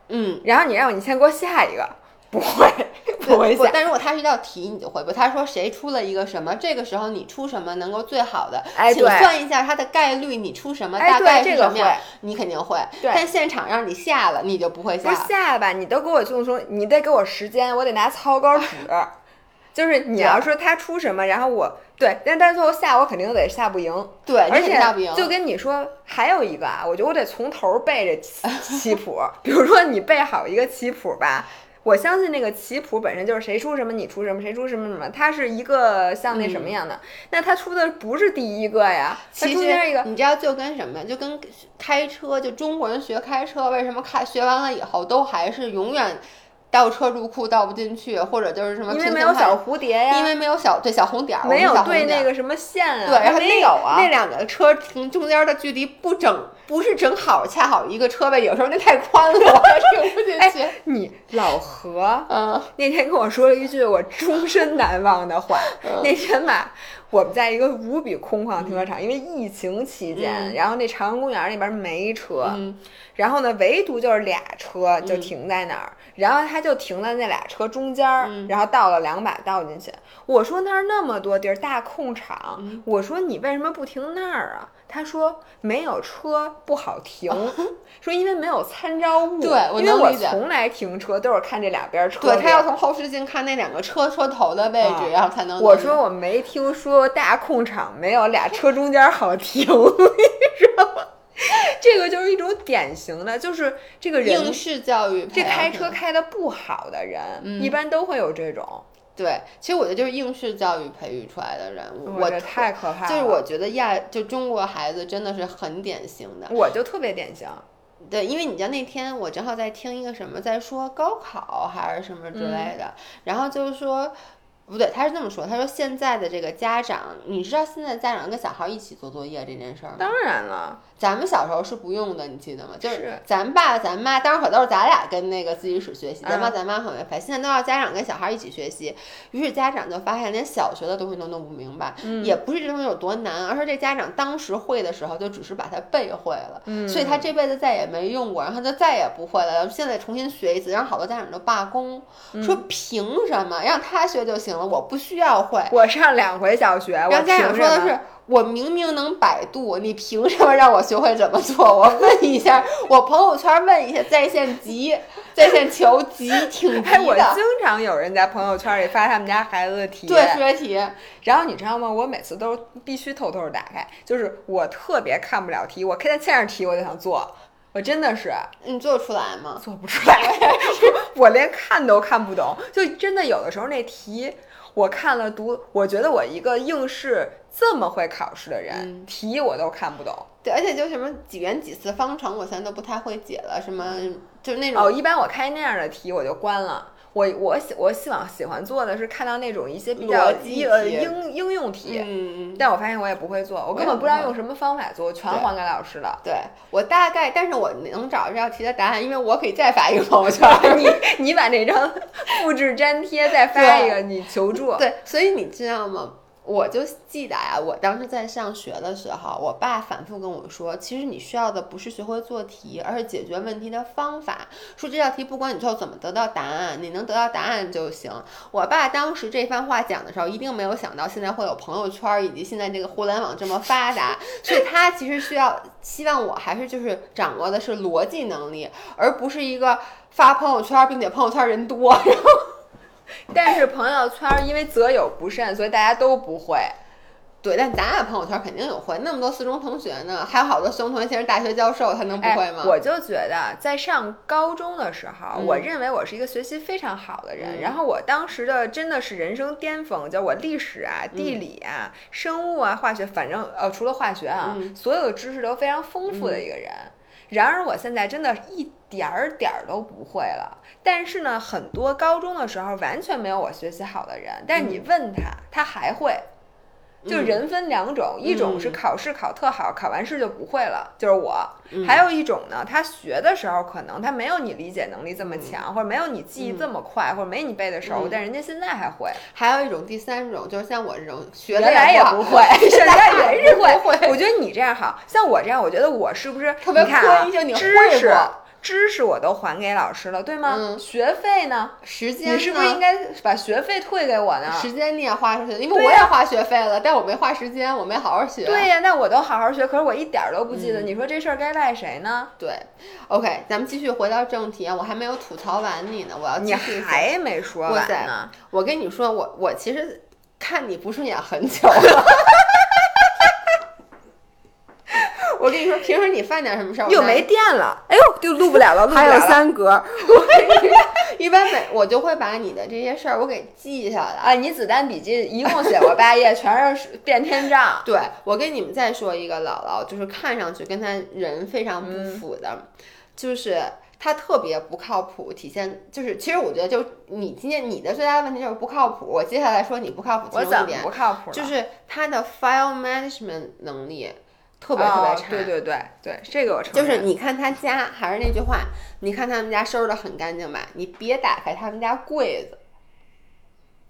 嗯，
然后你让我你先给我下一个，不会，不会下。
但如果它是一道题，你就会不？他说谁出了一个什么，这个时候你出什么能够最好的？请
哎对
算一下它的概率，你出什么
哎
大概
这个
是什么？你肯定会。
对
但现场让你下了，你就不会
下不
下。
下吧？你都给我用说，你得给我时间，我得拿草稿纸。就是你要说他出什么，然后我对，但但最后下我肯定得下不赢。
对，
而且
下不赢。
就跟你说，还有一个啊，我觉得我得从头背这棋棋谱。比如说你背好一个棋谱吧，我相信那个棋谱本身就是谁出什么你出什么，谁出什么什么，它是一个像那什么样的。那他出的不是第一个呀，他中间一个
你知道，就跟什么，就跟开车，就中国人学开车，为什么开学完了以后都还是永远倒车入库倒不进去，或者就是什么
因为没有小蝴蝶呀，
因为没有小对小红点儿，
没有对那个什么线啊，
对，后那
没有啊。
那两个车停中间的距离不整，不是正好恰好一个车位，有时候那太宽了，停 不进去。
你老何
嗯，
那天跟我说了一句我终身难忘的话。
嗯
那天吧，我们在一个无比空旷的停车场，因为疫情期间，然后那朝阳公园那边没车，然后呢，唯独就是俩车就停在那儿，然后他就停在那俩车中间儿，然后倒了两把倒进去。我说那儿那么多地儿大空场，我说你为什么不停那儿啊？他说没有车不好停，说因为没有参照物。
对，
因为我从来停车都是看这两边车。
对他要从后视镜看那两个车车头的位置，然后才能。
我说我没听说大空场没有俩车中间好停，你知道吗？这个就是一种典型的，就是这个人
应试教育，
这开车开的不好的人，一般都会有这种。
对，其实我觉得就是应试教育培育出来的人，我
太可怕了。
就是我觉得亚，就中国孩子真的是很典型的。
我就特别典型。
对，因为你知道那天我正好在听一个什么，在说高考还是什么之类的，然后就是说。不对，他是这么说。他说现在的这个家长，你知道现在家长跟小孩一起做作业这件事儿吗？
当然了，
咱们小时候是不用的，你记得吗？就是咱爸咱妈，当时可都是咱俩跟那个自习室学习，咱爸咱妈很会排。现在都要家长跟小孩一起学习，于是家长就发现连小学的东西都弄不明白，也不是这东西有多难，而是这家长当时会的时候就只是把它背会了，所以他这辈子再也没用过，然后他就再也不会了。现在重新学一次，让好多家长都罢工，说凭什么让他学就行？我不需要会，
我上两回小学，我
家长说的是，我明明能百度，你凭什么让我学会怎么做？我问一下，我朋友圈问一下，在线急，在线求急，挺 急的。
我经常有人在朋友圈里发他们家孩子的题，
对数学题。
然后你知道吗？我每次都必须偷偷打开，就是我特别看不了题，我看见线上题我就想做。我真的是，
你做出来吗？
做不出来，我连看都看不懂。就真的有的时候那题。我看了读，我觉得我一个应试这么会考试的人，题我都看不懂。
对，而且就什么几元几次方程，我现在都不太会解了。什么就是那种
哦，一般我开那样的题我就关了。我我喜我希望喜欢做的是看到那种一些比较呃应应用题，
嗯
但我发现我也不会做，我根本不知道用什么方法做，我全还给老师了。
对我大概，但是我能找这道题的答案，因为我可以再发一个朋友圈，
你你把那张 复制粘贴再发一个，你求助。
对，所以你知道吗？我就记得呀，我当时在上学的时候，我爸反复跟我说，其实你需要的不是学会做题，而是解决问题的方法。说这道题不管你最后怎么得到答案，你能得到答案就行。我爸当时这番话讲的时候，一定没有想到现在会有朋友圈，以及现在这个互联网这么发达，所以他其实需要希望我还是就是掌握的是逻辑能力，而不是一个发朋友圈，并且朋友圈人多，然后。
但是朋友圈因为择友不慎，所以大家都不会。
对，但咱俩朋友圈肯定有会，那么多四中同学呢，还有好多四中同学现在大学教授，他能不会吗？
我就觉得在上高中的时候，我认为我是一个学习非常好的人。然后我当时的真的是人生巅峰，就我历史啊、地理啊、生物啊、化学，反正呃除了化学啊，所有的知识都非常丰富的一个人。然而我现在真的一点儿点儿都不会了。但是呢，很多高中的时候完全没有我学习好的人，但是你问他，他还会。就人分两种，一种是考试考特好，考完试就不会了，就是我；还有一种呢，他学的时候可能他没有你理解能力这么强，或者没有你记忆这么快，或者没你背的熟，但人家现在还会。
还有一种第三种，就是像我这种学
原来也
不
会，现在也是
会。
我觉得你这样好像我这样，我觉得我是不是
特别
困？
你
知识。知识我都还给老师了，对吗？
嗯。
学费呢？
时间
你是不是应该把学费退给我呢？
时间你也花出去了，因为我也花学费了，但我没花时间，我没好好学。
对呀，那我都好好学，可是我一点都不记得。你说这事儿该赖谁呢？
对，OK，咱们继续回到正题啊，我还没有吐槽完你呢，我要继续。
你还没说完呢。
我跟你说，我我其实看你不顺眼很久了。我跟你说，平时你犯点什么事儿，
又没电了，哎呦，就录不了了，
还有三格。我一般每我就会把你的这些事儿我给记下来。
啊，你子弹笔记一共写过八页，全是变天账。
对，我跟你们再说一个姥姥，就是看上去跟他人非常不符的，就是他特别不靠谱。体现就是，其实我觉得，就你今天你的最大的问题就是不靠谱。我接下来说你不靠谱，
我怎么不靠谱？
就是他的 file management 能力。特别特别差，
对对对对，这个我承
认。就是你看他家，还是那句话，你看他们家收拾的很干净吧？你别打开他们家柜子，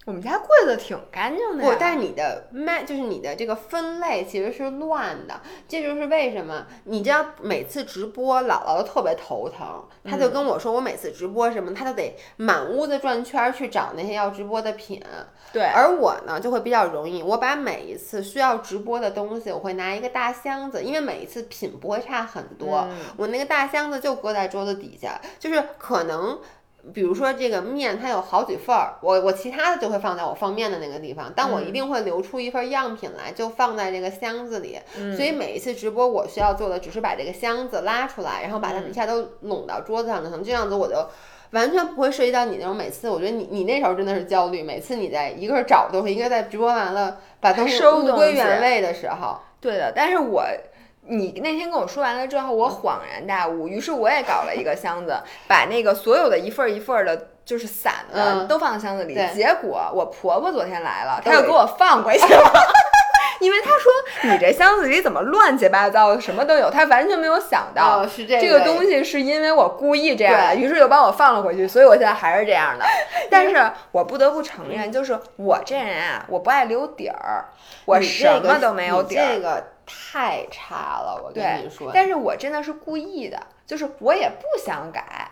我们家柜子挺干净的
但是你的卖就是你的这个分类其实是乱的，这就是为什么你知道每次直播姥姥都特别头疼，她就跟我说，我每次直播什么，她都得满屋子转圈儿去找那些要直播的品，
对，
而我呢就会比较容易，我把每一次需要直播的东西，我会拿一个大箱子，因为每一次品不会差很多，
嗯。
我那个大箱子就搁在桌子底下，就是可能。比如说这个面，它有好几份儿，我我其他的就会放在我放面的那个地方，但我一定会留出一份样品来，就放在这个箱子里。所以每一次直播，我需要做的只是把这个箱子拉出来，然后把它们一下都拢到桌子上就行，这样子我就完全不会涉及到你那种每次，我觉得你你那时候真的是焦虑，每次你在一个是找东西，一个在直播完了把东西物归原位的时候，
对的，但是我。你那天跟我说完了之后，我恍然大悟，于是我也搞了一个箱子，把那个所有的一份儿一份儿的，就是散的、
嗯
都放箱子里。
对
结果我婆婆昨天来了，她又给我放回去了，因为她说你这箱子里怎么乱七八糟的，什么都有，她完全没有想到。
哦，是这
这个东西是因为我故意这样的，于是又把我放了回去，所以我现在还是这样的。但是我不得不承认，就是我这人啊，我不爱留底儿，我什么都没有底儿。
这个太差了，我跟
对
你说。
但是我真的是故意的，就是我也不想改，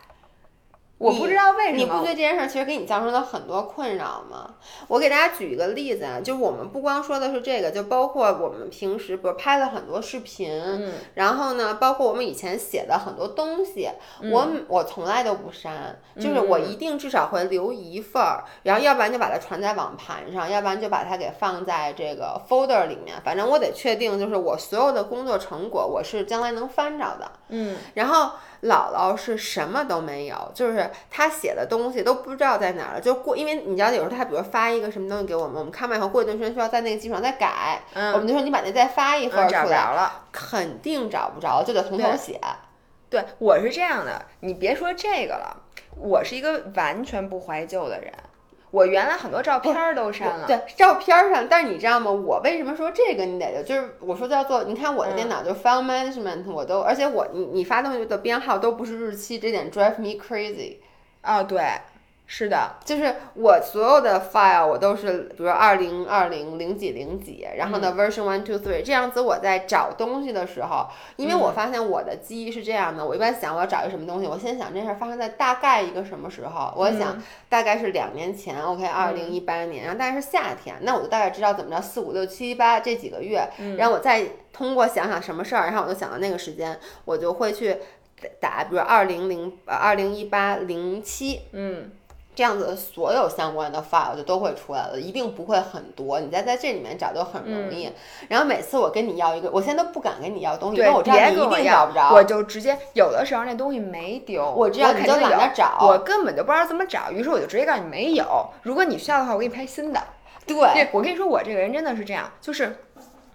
我不知道为什么。
你不觉得这件事儿其实给你造成了很多困扰吗？我给大家举一个例子啊，就是我们不光说的是这个，就包括我们平时不是拍了很多视频，
嗯
然后呢，包括我们以前写的很多东西，我我从来都不删，就是我一定至少会留一份儿，然后要不然就把它传在网盘上，要不然就把它给放在这个 folder 里面，反正我得确定，就是我所有的工作成果我是将来能翻着的。
嗯，
然后姥姥是什么都没有，就是她写的东西都不知道在哪儿了。就过，因为你知道，有时候她比如发一个什么东西给我们，我们看完以后过一段时间需要在那个基础上再改，
嗯
我们就说你把那再发一份出来。肯定找不着，就得从头
对
写。
对，我是这样的，你别说这个了，我是一个完全不怀旧的人。我原来很多照片儿都删了，
对，照片儿上，但是你知道吗？我为什么说这个你得就是我说叫做，你看我的电脑就 file management，我都而且我你你发东西的编号都不是日期，这点 drive me crazy。
哦，对，是的，
就是我所有的 file 我都是，比如二零二零零几零几，然后呢、version one two three 这样子，我在找东西的时候，因为我发现我的记忆是这样的，我一般想我要找一个什么东西，我先想这事儿发生在大概一个什么时候，我想大概是两年前，OK，二零一八年，然后大概是夏天，那我就大概知道怎么着四五六七八这几个月，然后我再通过想想什么事儿，然后我就想到那个时间，我就会去打，比如二零零二零一八零七。
嗯，
这样子所有相关的 file 就都会出来了，一定不会很多，你再在这里面找就很容易。然后每次我跟你要一个，我现在都不敢跟你要东西，因为，我知道你一定找不着。
我就直接有的时候那东西没丢，
我知道你就
肯定有
懒得找
我根本就不知道怎么找，于是我就直接告诉你没有。如果你需要的话，我给你拍新的。
对，
我跟你说，我这个人真的是这样，就是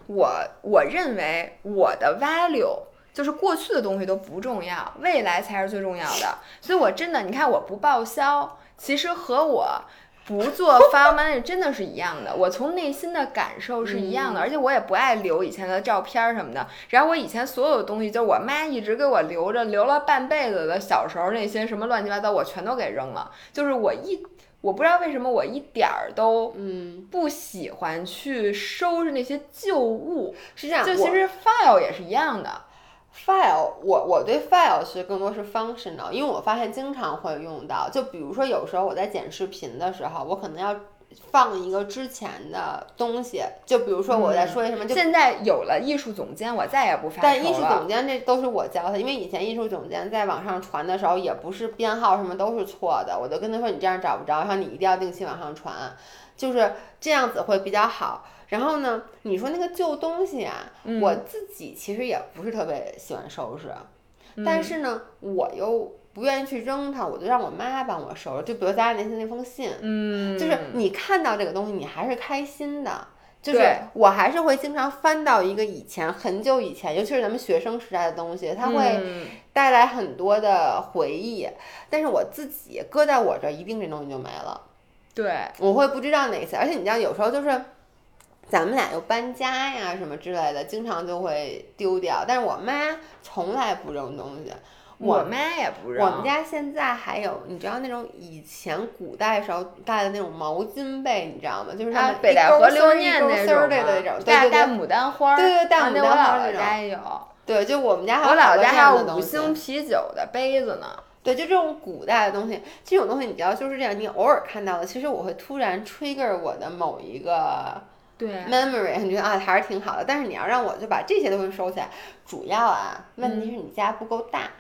我我认为我的 value 就是过去的东西都不重要，未来才是最重要的。所以我真的，你看我不报销，其实和我。不做 file manager 真的是一样的，我从内心的感受是一样的，而且我也不爱留以前的照片儿什么的。然后我以前所有的东西，就是我妈一直给我留着，留了半辈子的小时候那些什么乱七八糟，我全都给扔了。就是我一我不知道为什么我一点儿都
嗯，
不喜欢去收拾那些旧物，
是这样。
就其实 file 也是一样的。
file，我我对 file 是更多是 functional，因为我发现经常会用到。就比如说有时候我在剪视频的时候，我可能要放一个之前的东西，就比如说我在说一什么，就
现在有了艺术总监，我再也不发
但艺术总监这都是我教他，因为以前艺术总监在网上传的时候，也不是编号什么都是错的，我就跟他说你这样找不着，然后你一定要定期往上传，就是这样子会比较好。然后呢，你说那个旧东西啊，我自己其实也不是特别喜欢收拾，但是呢，我又不愿意去扔它，我就让我妈帮我收拾。就比如咱俩那天那封信，
嗯，
就是你看到这个东西，你还是开心的。就是我还是会经常翻到一个以前很久以前，尤其是咱们学生时代的东西，它会
嗯
带来很多的回忆。但是我自己搁在我这儿，一定这东西就没了，
对，
我会不知道哪次。而且你知道，有时候就是咱们俩又搬家呀什么之类的，经常就会丢掉。但是我妈从来不扔东西。我
妈也不扔。
我们家现在还有，你知道那种以前古代时候带的那种毛巾被，你知道吗？就是
啊，北戴河留念
那
种
那种，
带带牡丹花，
对对，带牡丹花
那种。我姥姥家也有。
对，就我们家还有
我姥姥家还有
五
星啤酒的杯子呢。
对，就这种古代的东西，这种东西你知道就是这样，你偶尔看到的，其实我会突然 trigger 我的某一个。
对
，memory，你觉得啊还是挺好的，但是你要让我就把这些东西收起来，主要啊，问题是你家不够大。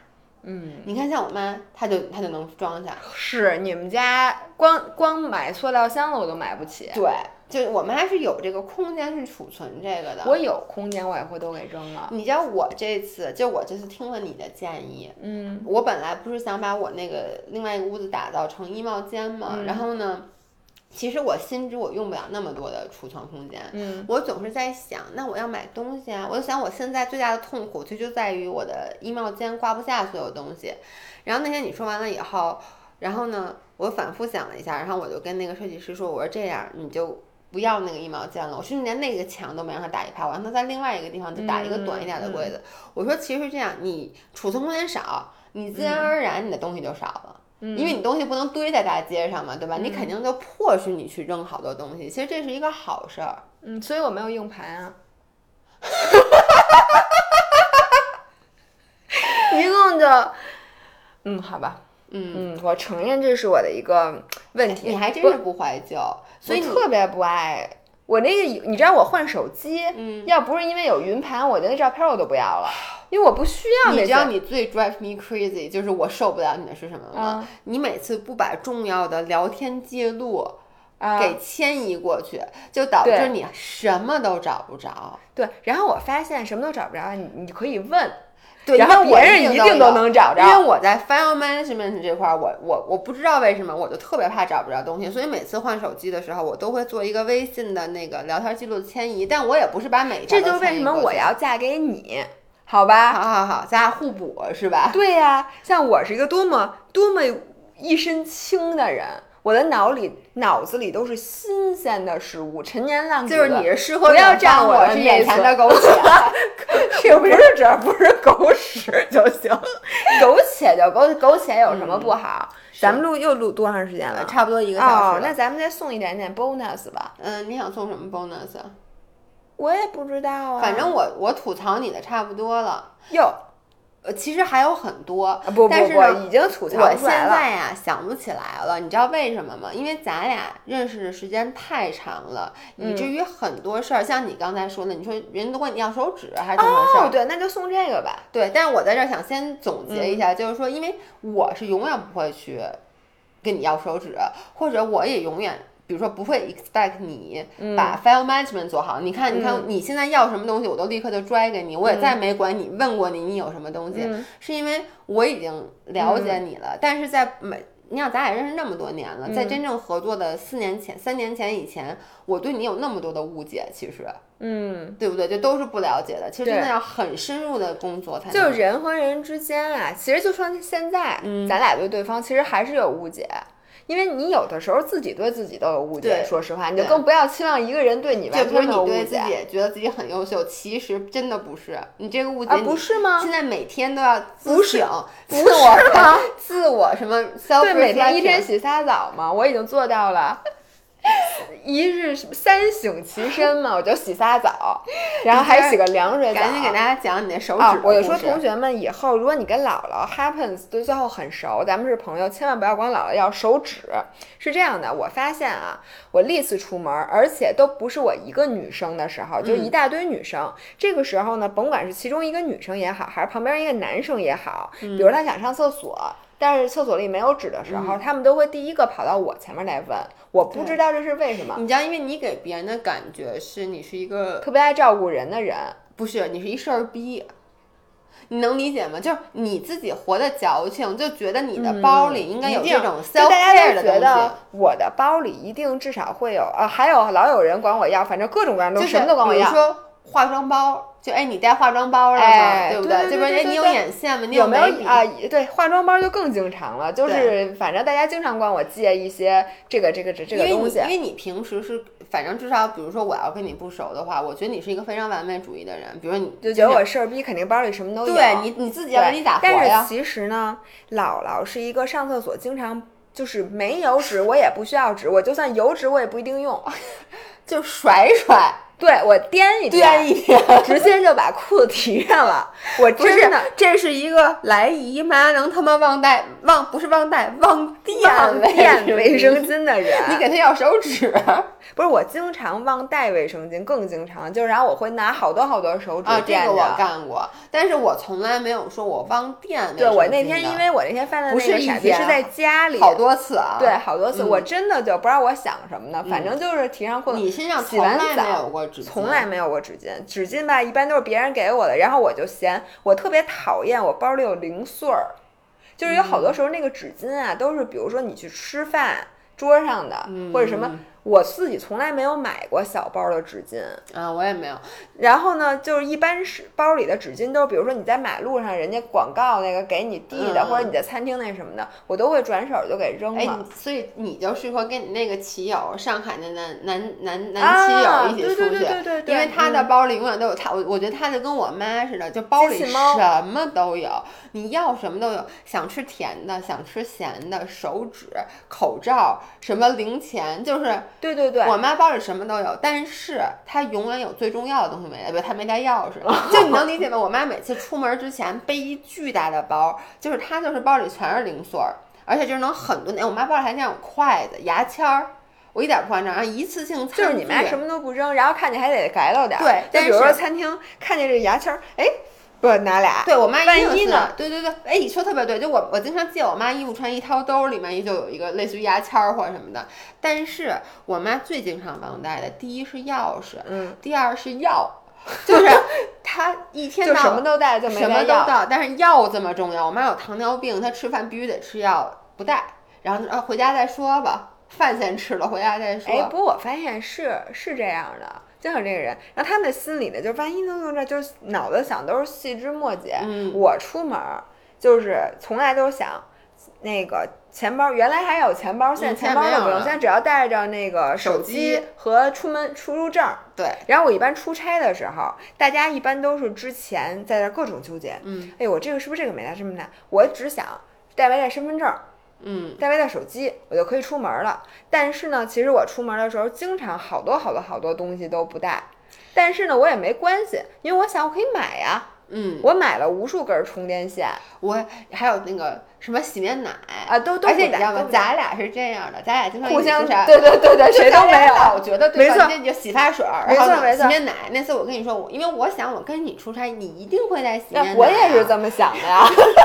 嗯，
你看像我妈，她就她就能装下。
是你们家光光买塑料箱子我都买不起。
对，就我们还是有这个空间去储存这个的。
我有空间，我也会都给扔了。
你知道我这次，就我这次听了你的建议，
嗯，
我本来不是想把我那个另外一个屋子打造成衣帽间嘛，然后呢。其实我心知我用不了那么多的储存空间，
嗯，
我总是在想，那我要买东西啊，我就想我现在最大的痛苦其实就在于我的衣帽间挂不下所有东西。然后那天你说完了以后，然后呢，我反复想了一下，然后我就跟那个设计师说，我说这样你就不要那个衣帽间了，我甚至连那个墙都没让他打一排，我让他在另外一个地方就打一个短一点的柜子。我说其实这样，你储存空间少，你自然而然你的东西就少了。因为你东西不能堆在大街上嘛，对吧？你肯定就迫使你去扔好多东西。其实这是一个好事儿。
嗯，所以我没有硬盘啊。一共就，嗯，好吧，
嗯
嗯，我承认这是我的一个问题。
你还真是不怀旧，所以
特别不爱我那个。你知道我换手机，
嗯，
要不是因为有云盘，我的那照片我都不要了。因为我不需要。
你知道你最 drive me crazy 就是我受不了你的是什么吗？你每次不把重要的聊天记录给迁移过去，就导致你什么都找不着。
对，然后我发现什么都找不着，你你可以问，
对，
然后别人一定
都
能找着。
因为我在 file management 这块儿，我我我不知道为什么，我就特别怕找不着东西，所以每次换手机的时候，我都会做一个微信的那个聊天记录的迁移，但我也不是把每
这就是为什么我要嫁给你。好吧，
好好好，咱俩互补是吧？
对呀，像我是一个多么多么一身轻的人，我的脑里脑子里都是新鲜的事物，陈年烂
就是你是适合
不要占
我
是
眼前的苟且，
这不是只要不是狗屎就行，苟且就苟苟且有什么不好？咱们录又录多长时间了？
差不多一个小
时。那咱们再送一点点 bonus 吧。
嗯，你想送什么 bonus？
我也不知道啊，
反正我我吐槽你的差不多了。
哟，
呃，其实还有很多，
不不不，已经吐槽
我现在呀想不起来了，你知道为什么吗？因为咱俩认识的时间太长了，以至于很多事儿，像你刚才说的，你说人都问你要手指还是怎么回事？
哦，对，那就送这个吧。
对，但是我在这儿想先总结一下，就是说，因为我是永远不会去跟你要手指，或者我也永远。比如说不会 expect 你把 file management 做好，你看，你看你现在要什么东西，我都立刻就拽给你，我也再没管你问过你你有什么东西，是因为我已经了解你了。但是在每，你想咱俩认识那么多年了，在真正合作的四年前、三年前以前，我对你有那么多的误解，其实，
嗯，
对不对？就都是不了解的。其实真的要很深入的工作才。
就人和人之间啊，其实就说现在，咱俩对对方其实还是有误解。因为你有的时候自己对自己都有误解，说实话，你就更不要期望一个人对你完全
没有误解。你对自己觉得自己很优秀，其实真的不是。你这个误解
不是吗？
现在每天都要
自省，
自我吗？自我什么？
对，每天一天洗仨澡嘛？我已经做到了。一日三省其身嘛，我就洗仨澡，然后还洗个凉水澡。
赶紧给大家讲你那手指。
我就说同学们，以后如果你跟姥姥 happens 对最后很熟，咱们是朋友，千万不要管姥姥要手指。是这样的，我发现啊，我历次出门，而且都不是我一个女生的时候，就一大堆女生。这个时候呢，甭管是其中一个女生也好，还是旁边一个男生也好，比如他想上厕所。但是厕所里没有纸的时候，他们都会第一个跑到我前面来问，我不知道这是为什么。
你知道，因为你给别人的感觉是你是一个
特别爱照顾人的人，
不是？你是一事儿逼，你能理解吗？就是你自己活的矫情，就觉得你的包里应该有这种 self care 的东西。
我的包里一定至少会有啊，还有老有人管我要，反正各种各样的东西什么都管我要。
化妆包，就哎，你带化妆包了吗？
哎
不
对对
这不是哎，你有
对对对
眼线吗？你
有没有啊？对，化妆包就更经常了，就是反正大家经常管我借一些这个这个这这个
因为
东西
你因。为你平时是，反正至少比如说我要跟你不熟的话，我觉得你是一个非常完美主义的人。比如说你
就觉得我事儿逼，肯定包里什么都有。
对你你自己要不
对
你咋活
但是？其实呢，姥姥是一个上厕所经常就是没有纸，我也不需要纸，我就算有纸我也不一定用。
就甩甩，
对我颠一
颠一颠，
直接就把裤子提上了。我真的，
这是一个来姨妈能他妈忘带忘不是忘带忘垫
忘垫卫
卫
生巾的人，
你给他要手纸
不是我经常忘带卫生巾，更经常就是然后我会拿好多好多手指
啊，这
垫着。
个我干过，但是我从来没有说我忘垫
对我那天因为我那天犯的
不
那个傻逼是在家里，
好多次啊，
对，好多次，
嗯
我真的就不知道我想什么呢，反正就是提上裤子。
你身上
洗完
从来没
澡
有过纸巾，
从来没有过纸巾，纸巾吧一般都是别人给我的，然后我就嫌我特别讨厌我包里有零碎儿，就是有好多时候那个纸巾啊都是比如说你去吃饭桌上的、或者什么，我自己从来没有买过小包的纸巾，
啊，我也没有，
然后呢，就是一般是包里的纸巾都是，比如说你在马路上人家广告那个给你递的，
嗯
或者你在餐厅那什么的，我都会转手就给扔
哎，
了。
你所以你就适合跟你那个骑友，上海的男男男男
啊
骑友一起出去，
对对对对
因为他的
嗯
包里永远都有他，我我觉得他就跟我妈似的，就包里什么都有，你要什么都有，想吃甜的，想吃咸的，手纸、口罩，什么零钱，就是
对对对，
我妈包里什么都有，但是她永远有最重要的东西没带，不，她没带钥匙。就你能理解吗？我妈每次出门之前背一巨大的包，就是她就是包里全是零碎儿，而且就是能很多。我妈包里还那种筷子、牙签儿，我一点不夸张，然后一次性餐
就是你妈
具
什么都不扔，然后看见还得改了点儿。
对
就比如说餐厅看见这牙签儿，哎，不拿俩。
对我妈
万一呢？
对对对，哎，你说特别对，就我我经常借我妈衣服穿，一掏兜儿里面就有一个类似于牙签儿或者什么的。但是我妈最经常忘带的，第一是钥匙，
嗯，
第二是药，就是 她一天
就
到
什么都带，就没
什么。都带，但是药这么重要。我妈有糖尿病，她吃饭必须得吃药，不带，然后呃回家再说吧，饭先吃了，回家再说。
哎，不过我发现是是这样的，就有这个人，然后他们的心里呢，就是万一能用这，就是脑子想都是细枝末节。
嗯
我出门儿就是从来都想那个钱包，原来还有钱包，现在
嗯
钱包都不用，
现在
只要带着那个手
手机
和出门出入证儿。
对，
然后我一般出差的时候，大家一般都是之前在这儿各种纠结，
嗯，
哎呦，我这个是不是这个没带，这么带？我只想带没带身份证儿，
嗯，
带没带手机，我就可以出门了。但是呢，其实我出门的时候，经常好多好多好多东西都不带。但是呢，我也没关系，因为我想我可以买呀。
嗯，
我买了无数根充电线
我还有那个什么洗面奶
啊，都都
而且你知道吗咱俩是这样的，咱俩经常
互相
一起出差
对对对对，谁都没有。
我觉得对
没错
就洗发水儿，然后
没错没错
洗面奶。那次我跟你说，我因为我想我跟你出差，你一定会带洗面奶、
我也是这么想的呀。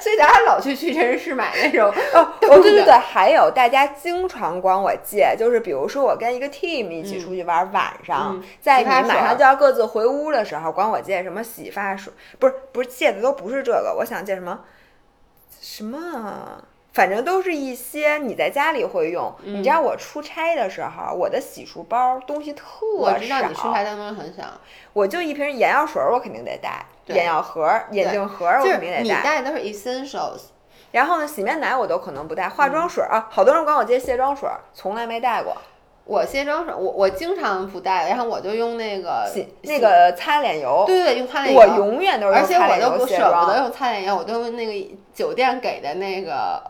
所以咱俩老去屈臣氏买那种。
哦，哦，对对
对
对，还有大家经常管我借，就是比如说我跟一个 team 一起出去玩，晚上、
嗯
在你马上就要各自回屋的时候，管我借什么洗发水，不是不是借的都不是这个，我想借什么什么。反正都是一些你在家里会用。
嗯
你知道我出差的时候，我的洗漱包东西特
我知道你出
少，
差的东西很少，
我就一瓶眼药水，我肯定得带，眼药盒、眼镜盒我肯定得带
你带的都是 essentials。
然后呢，洗面奶我都可能不带，化
嗯
妆水、啊，好多人管我借卸妆水，从来没带过。
我卸妆水，我我经常不带，然后我就用那个
洗那个擦脸油，
对对，用擦脸油。
我永远都是
而且我
用擦脸
都不舍不
油卸妆。
得用擦脸油，我都用那个酒店给的那个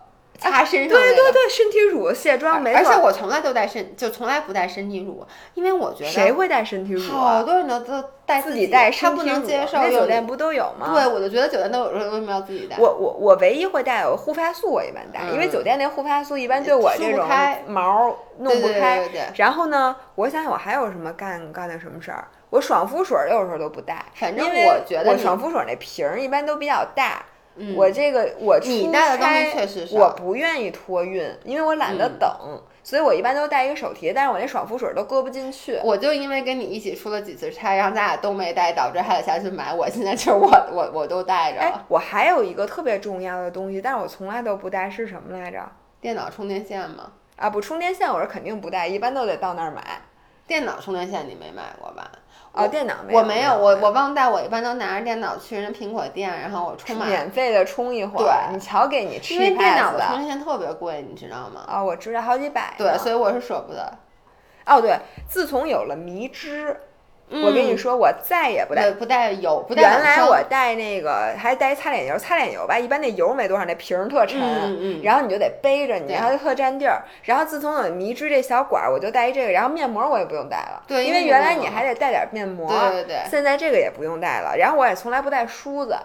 擦身上、那个
对对对，身体乳卸妆没错。
而且我从来都带身，就从来不带身体乳，因为我觉得
谁会带身体乳啊
好
啊？
多人都都
自己带
他不
身体乳，
能接受
那酒店不都有吗？
对，我就觉得酒店都有，为什么要自己带？
我我我唯一会带有护发素，我一般带，因为
嗯
酒店那护发素一般对我
梳
这种
不开
毛弄不开。
对对对
然后呢，我想想我还有什么干干的什么事儿？我爽肤水有时候都不带，
反正我觉得
我爽肤水那瓶儿一般都比较大。
嗯
我这个我
你带的东西确实少
我不愿意托运，因为我懒得
嗯
等，所以我一般都带一个手提，但是我那爽肤水都搁不进去。
我就因为跟你一起出了几次差，然后咱俩都没带，导致还得下去买。我现在就是我我我都带着
哎。，我还有一个特别重要的东西，但是我从来都不带，是什么来着？
电脑充电线吗？
啊，不，充电线我是肯定不带，一般都得到那儿买。
电脑充电线你没买过吧？
哦，电脑没有，
我没有，我我忘带，我一般都拿着电脑去人家苹果店，然后我充满。
免费的充一会儿。
对，
你瞧给你吃
因为电脑的充电线特别贵，你知道吗？
哦，我知道，好几百。
对，所以我是舍不得。
哦，对，自从有了迷之。我跟你说，我再也不带
不带油，不带
原来我带那个还带擦脸油，擦脸油吧，一般那油没多少，那瓶儿特沉，然后你就得背着你，然后就特占地儿。然后自从有迷之这小管儿，我就带一这个，然后面膜我也不用带了，
对，
因为原来你还得带点面膜，
对对对，
现在这个也不用带了。然后我也从来不带梳子，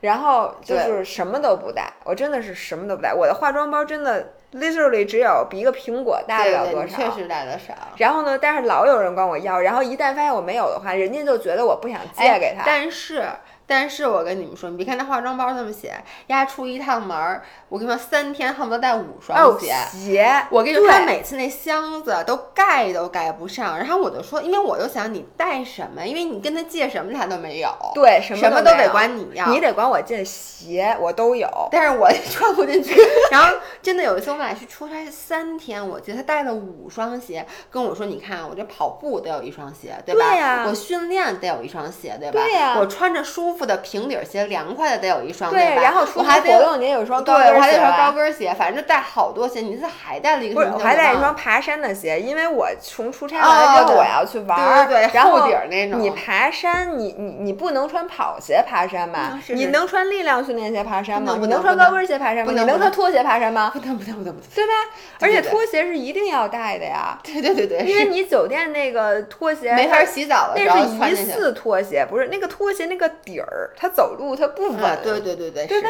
然后就是什么都不带，我真的是什么都不带。我的化妆包真的。Literally 只有比一个苹果大不了多少，
确实大的少。
然后呢，但是老有人管我要，然后一旦发现我没有的话，人家就觉得我不想借给他。
但是。但是我跟你们说，你别看他化妆包这么写，丫出一趟门儿，我跟你说，三天恨不得带五双鞋。
鞋，
我跟你说，他每次那箱子都盖都盖不上。然后我就说，因为我就想你带什么？因为你跟他借什么他都没有。
对，
什
么
都得管你要，
你得管我借鞋，我都有，
但是我 穿不进去。然后真的有一次我们俩去出差三天，我记得他带了五双鞋，跟我说，你看我这跑步得有一双鞋，对吧？
对呀。
我训练得有一双鞋，对吧？
对呀。
我穿着舒服。的平底鞋，凉快的得有一双，
对
吧？
然后出
还
活动，你有一双高
跟鞋，对，我还
得
一双高跟鞋，反正就带好多鞋。你这还带了一个
不是，我还带一双爬山的鞋，因为我从出差回来之后我要去玩
儿，对对
对，然后
底儿那种。
你爬山，你你你不能穿跑鞋爬山吧？你能穿力量训练鞋爬山吗？你能穿高跟鞋爬山吗？你能穿拖鞋爬山吗？
不能不能不能不能，
对吧？而且拖鞋是一定要带的呀。
对对对对，
因为你酒店那个拖鞋
没法洗澡了，
那是疑似拖鞋，不是那个拖鞋那个底儿，他走路他不稳。
对对对对，
对吧？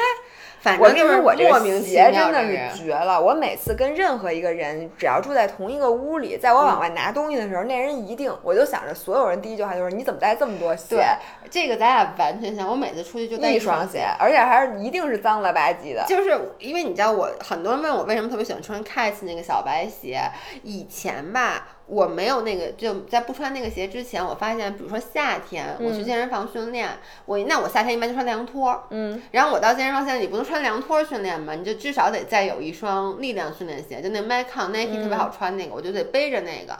反
正我跟你说，我这
个
鞋真的是绝了。我每次跟任何一个人，只要住在同一个屋里，在我往外拿东西的时候，那人一定，我就想着所有人第一句话就是：你怎么带这么多鞋？
对，这个咱俩完全像。我每次出去就带
一
双
鞋，而且还是一定是脏了吧唧的。
就是因为你知道，我很多人问我为什么特别喜欢穿 Keds 那个小白鞋。以前吧。我没有那个，就在不穿那个鞋之前，我发现，比如说夏天我去健身房训练，我那我夏天一般就穿凉拖，
嗯，
然后我到健身房现在你不能穿凉拖训练嘛，你就至少得再有一双力量训练鞋，就那 o n Nike 特别好穿那个，我就得背着那个。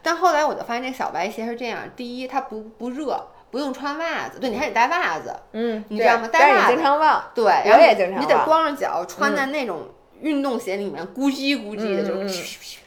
但后来我就发现这小白鞋是这样，第一它不不热，不用穿袜子，对你还得带袜子，
嗯，
你知道吗？带袜
子经常忘，
对，
我也经常
你得光着脚穿在那种运动鞋里面，咕叽咕叽的就。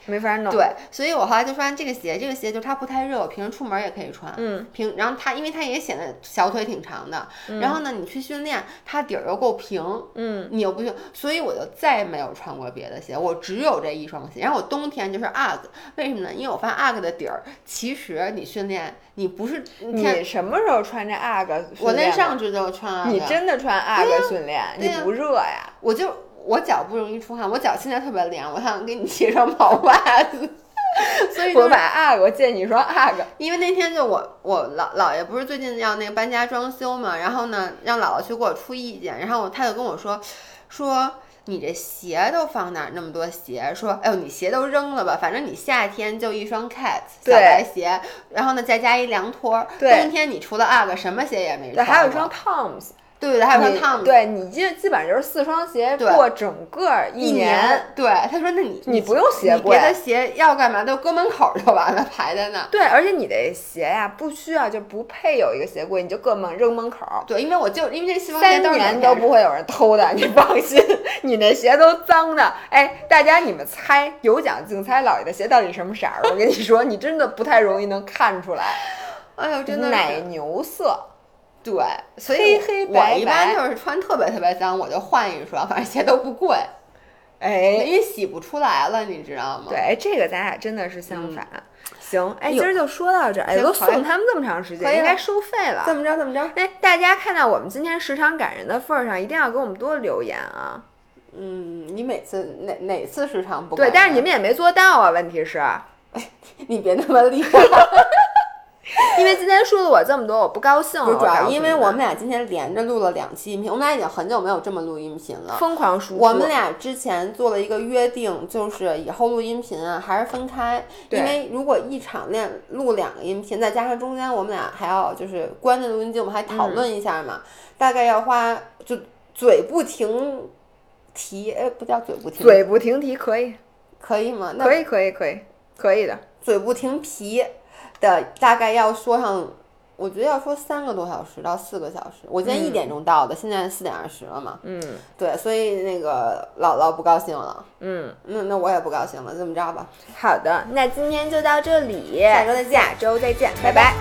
没法弄。
对，所以我后来就发现这个鞋，这个鞋就它不太热，我平时出门也可以穿。
嗯，
平，然后它因为它也显得小腿挺长的，然后呢，你去训练，它底儿又够平，
嗯，
你又不行，所以我就再也没有穿过别的鞋，我只有这一双鞋。然后我冬天就是 UGG，为什么呢？因为我发现 UGG 的底儿，其实你训练，你不是
你什么时候穿这 UGG？
我那上去就穿。
你真的穿 UGG 训练？你不热呀？
我就。我脚不容易出汗，我脚现在特别凉，我想给你借双毛袜子，所以
我把 UGG，我借你一双 UGG。
因为那天就我我姥姥爷不是最近要那个搬家装修嘛，然后呢让姥姥去给我出意见，然后他就跟我说说你这鞋都放哪儿那么多鞋？说哎呦你鞋都扔了吧，反正你夏天就一双 cats 小白鞋，然后呢再加一凉拖，冬天你除了 UGG 什么鞋也没穿。
对，还有一双 Toms。
对对，还有双 Tom，
对你基基本上就是四双鞋过整个
一
年。
对，他说那你
你不用鞋
柜，别的鞋要干嘛都搁门口就完了，排在那。
对，而且你的鞋呀不需要就不配有一个鞋柜，你就搁门扔门口。
对，因为我就因为这四双
鞋三年都不会有人偷的，你放心，你那鞋都脏的。哎，大家你们猜，有奖竞猜，老爷的鞋到底什么色儿？我跟你说，你真的不太容易能看出来。
哎呦，真的
奶牛色。
对，所以我一般就是穿特别特别脏，我就换一双，反正鞋都不贵。
哎，
因为洗不出来了，你知道吗？
对，这个咱俩真的是相反。行，哎，今儿就说到这儿。哎，都送他们这么长时间，应该收费了。
怎么着？怎么着？
哎，大家看到我们今天时长感人的份儿上，一定要给我们多留言啊。
嗯，你每次哪哪次时长不？
对，但是你们也没做到啊。问题是，哎
你别那么厉害。
因为今天说了我这么多，我不高兴。
了主要因为我们俩今天连着录了两期音频，我们俩已经很久没有这么录音频了。
疯狂输出。
我们俩之前做了一个约定，就是以后录音频啊还是分开，因为如果一场练录两个音频，再加上中间我们俩还要就是关着录音机，我们还讨论一下嘛，大概要花就嘴不停提，哎，不叫嘴不停，
嘴不停提可以，
可以吗？
那可以可以可以可以的，
嘴不停皮。的大概要说上我觉得要说三个多小时到四个小时，我今天一点钟到的，现在四点二十了嘛。
嗯。
对，所以那个姥姥不高兴了，
嗯，
那那我也不高兴了，这么着吧，
好的，那今天就到这里，
下周再见。
下周再见，拜拜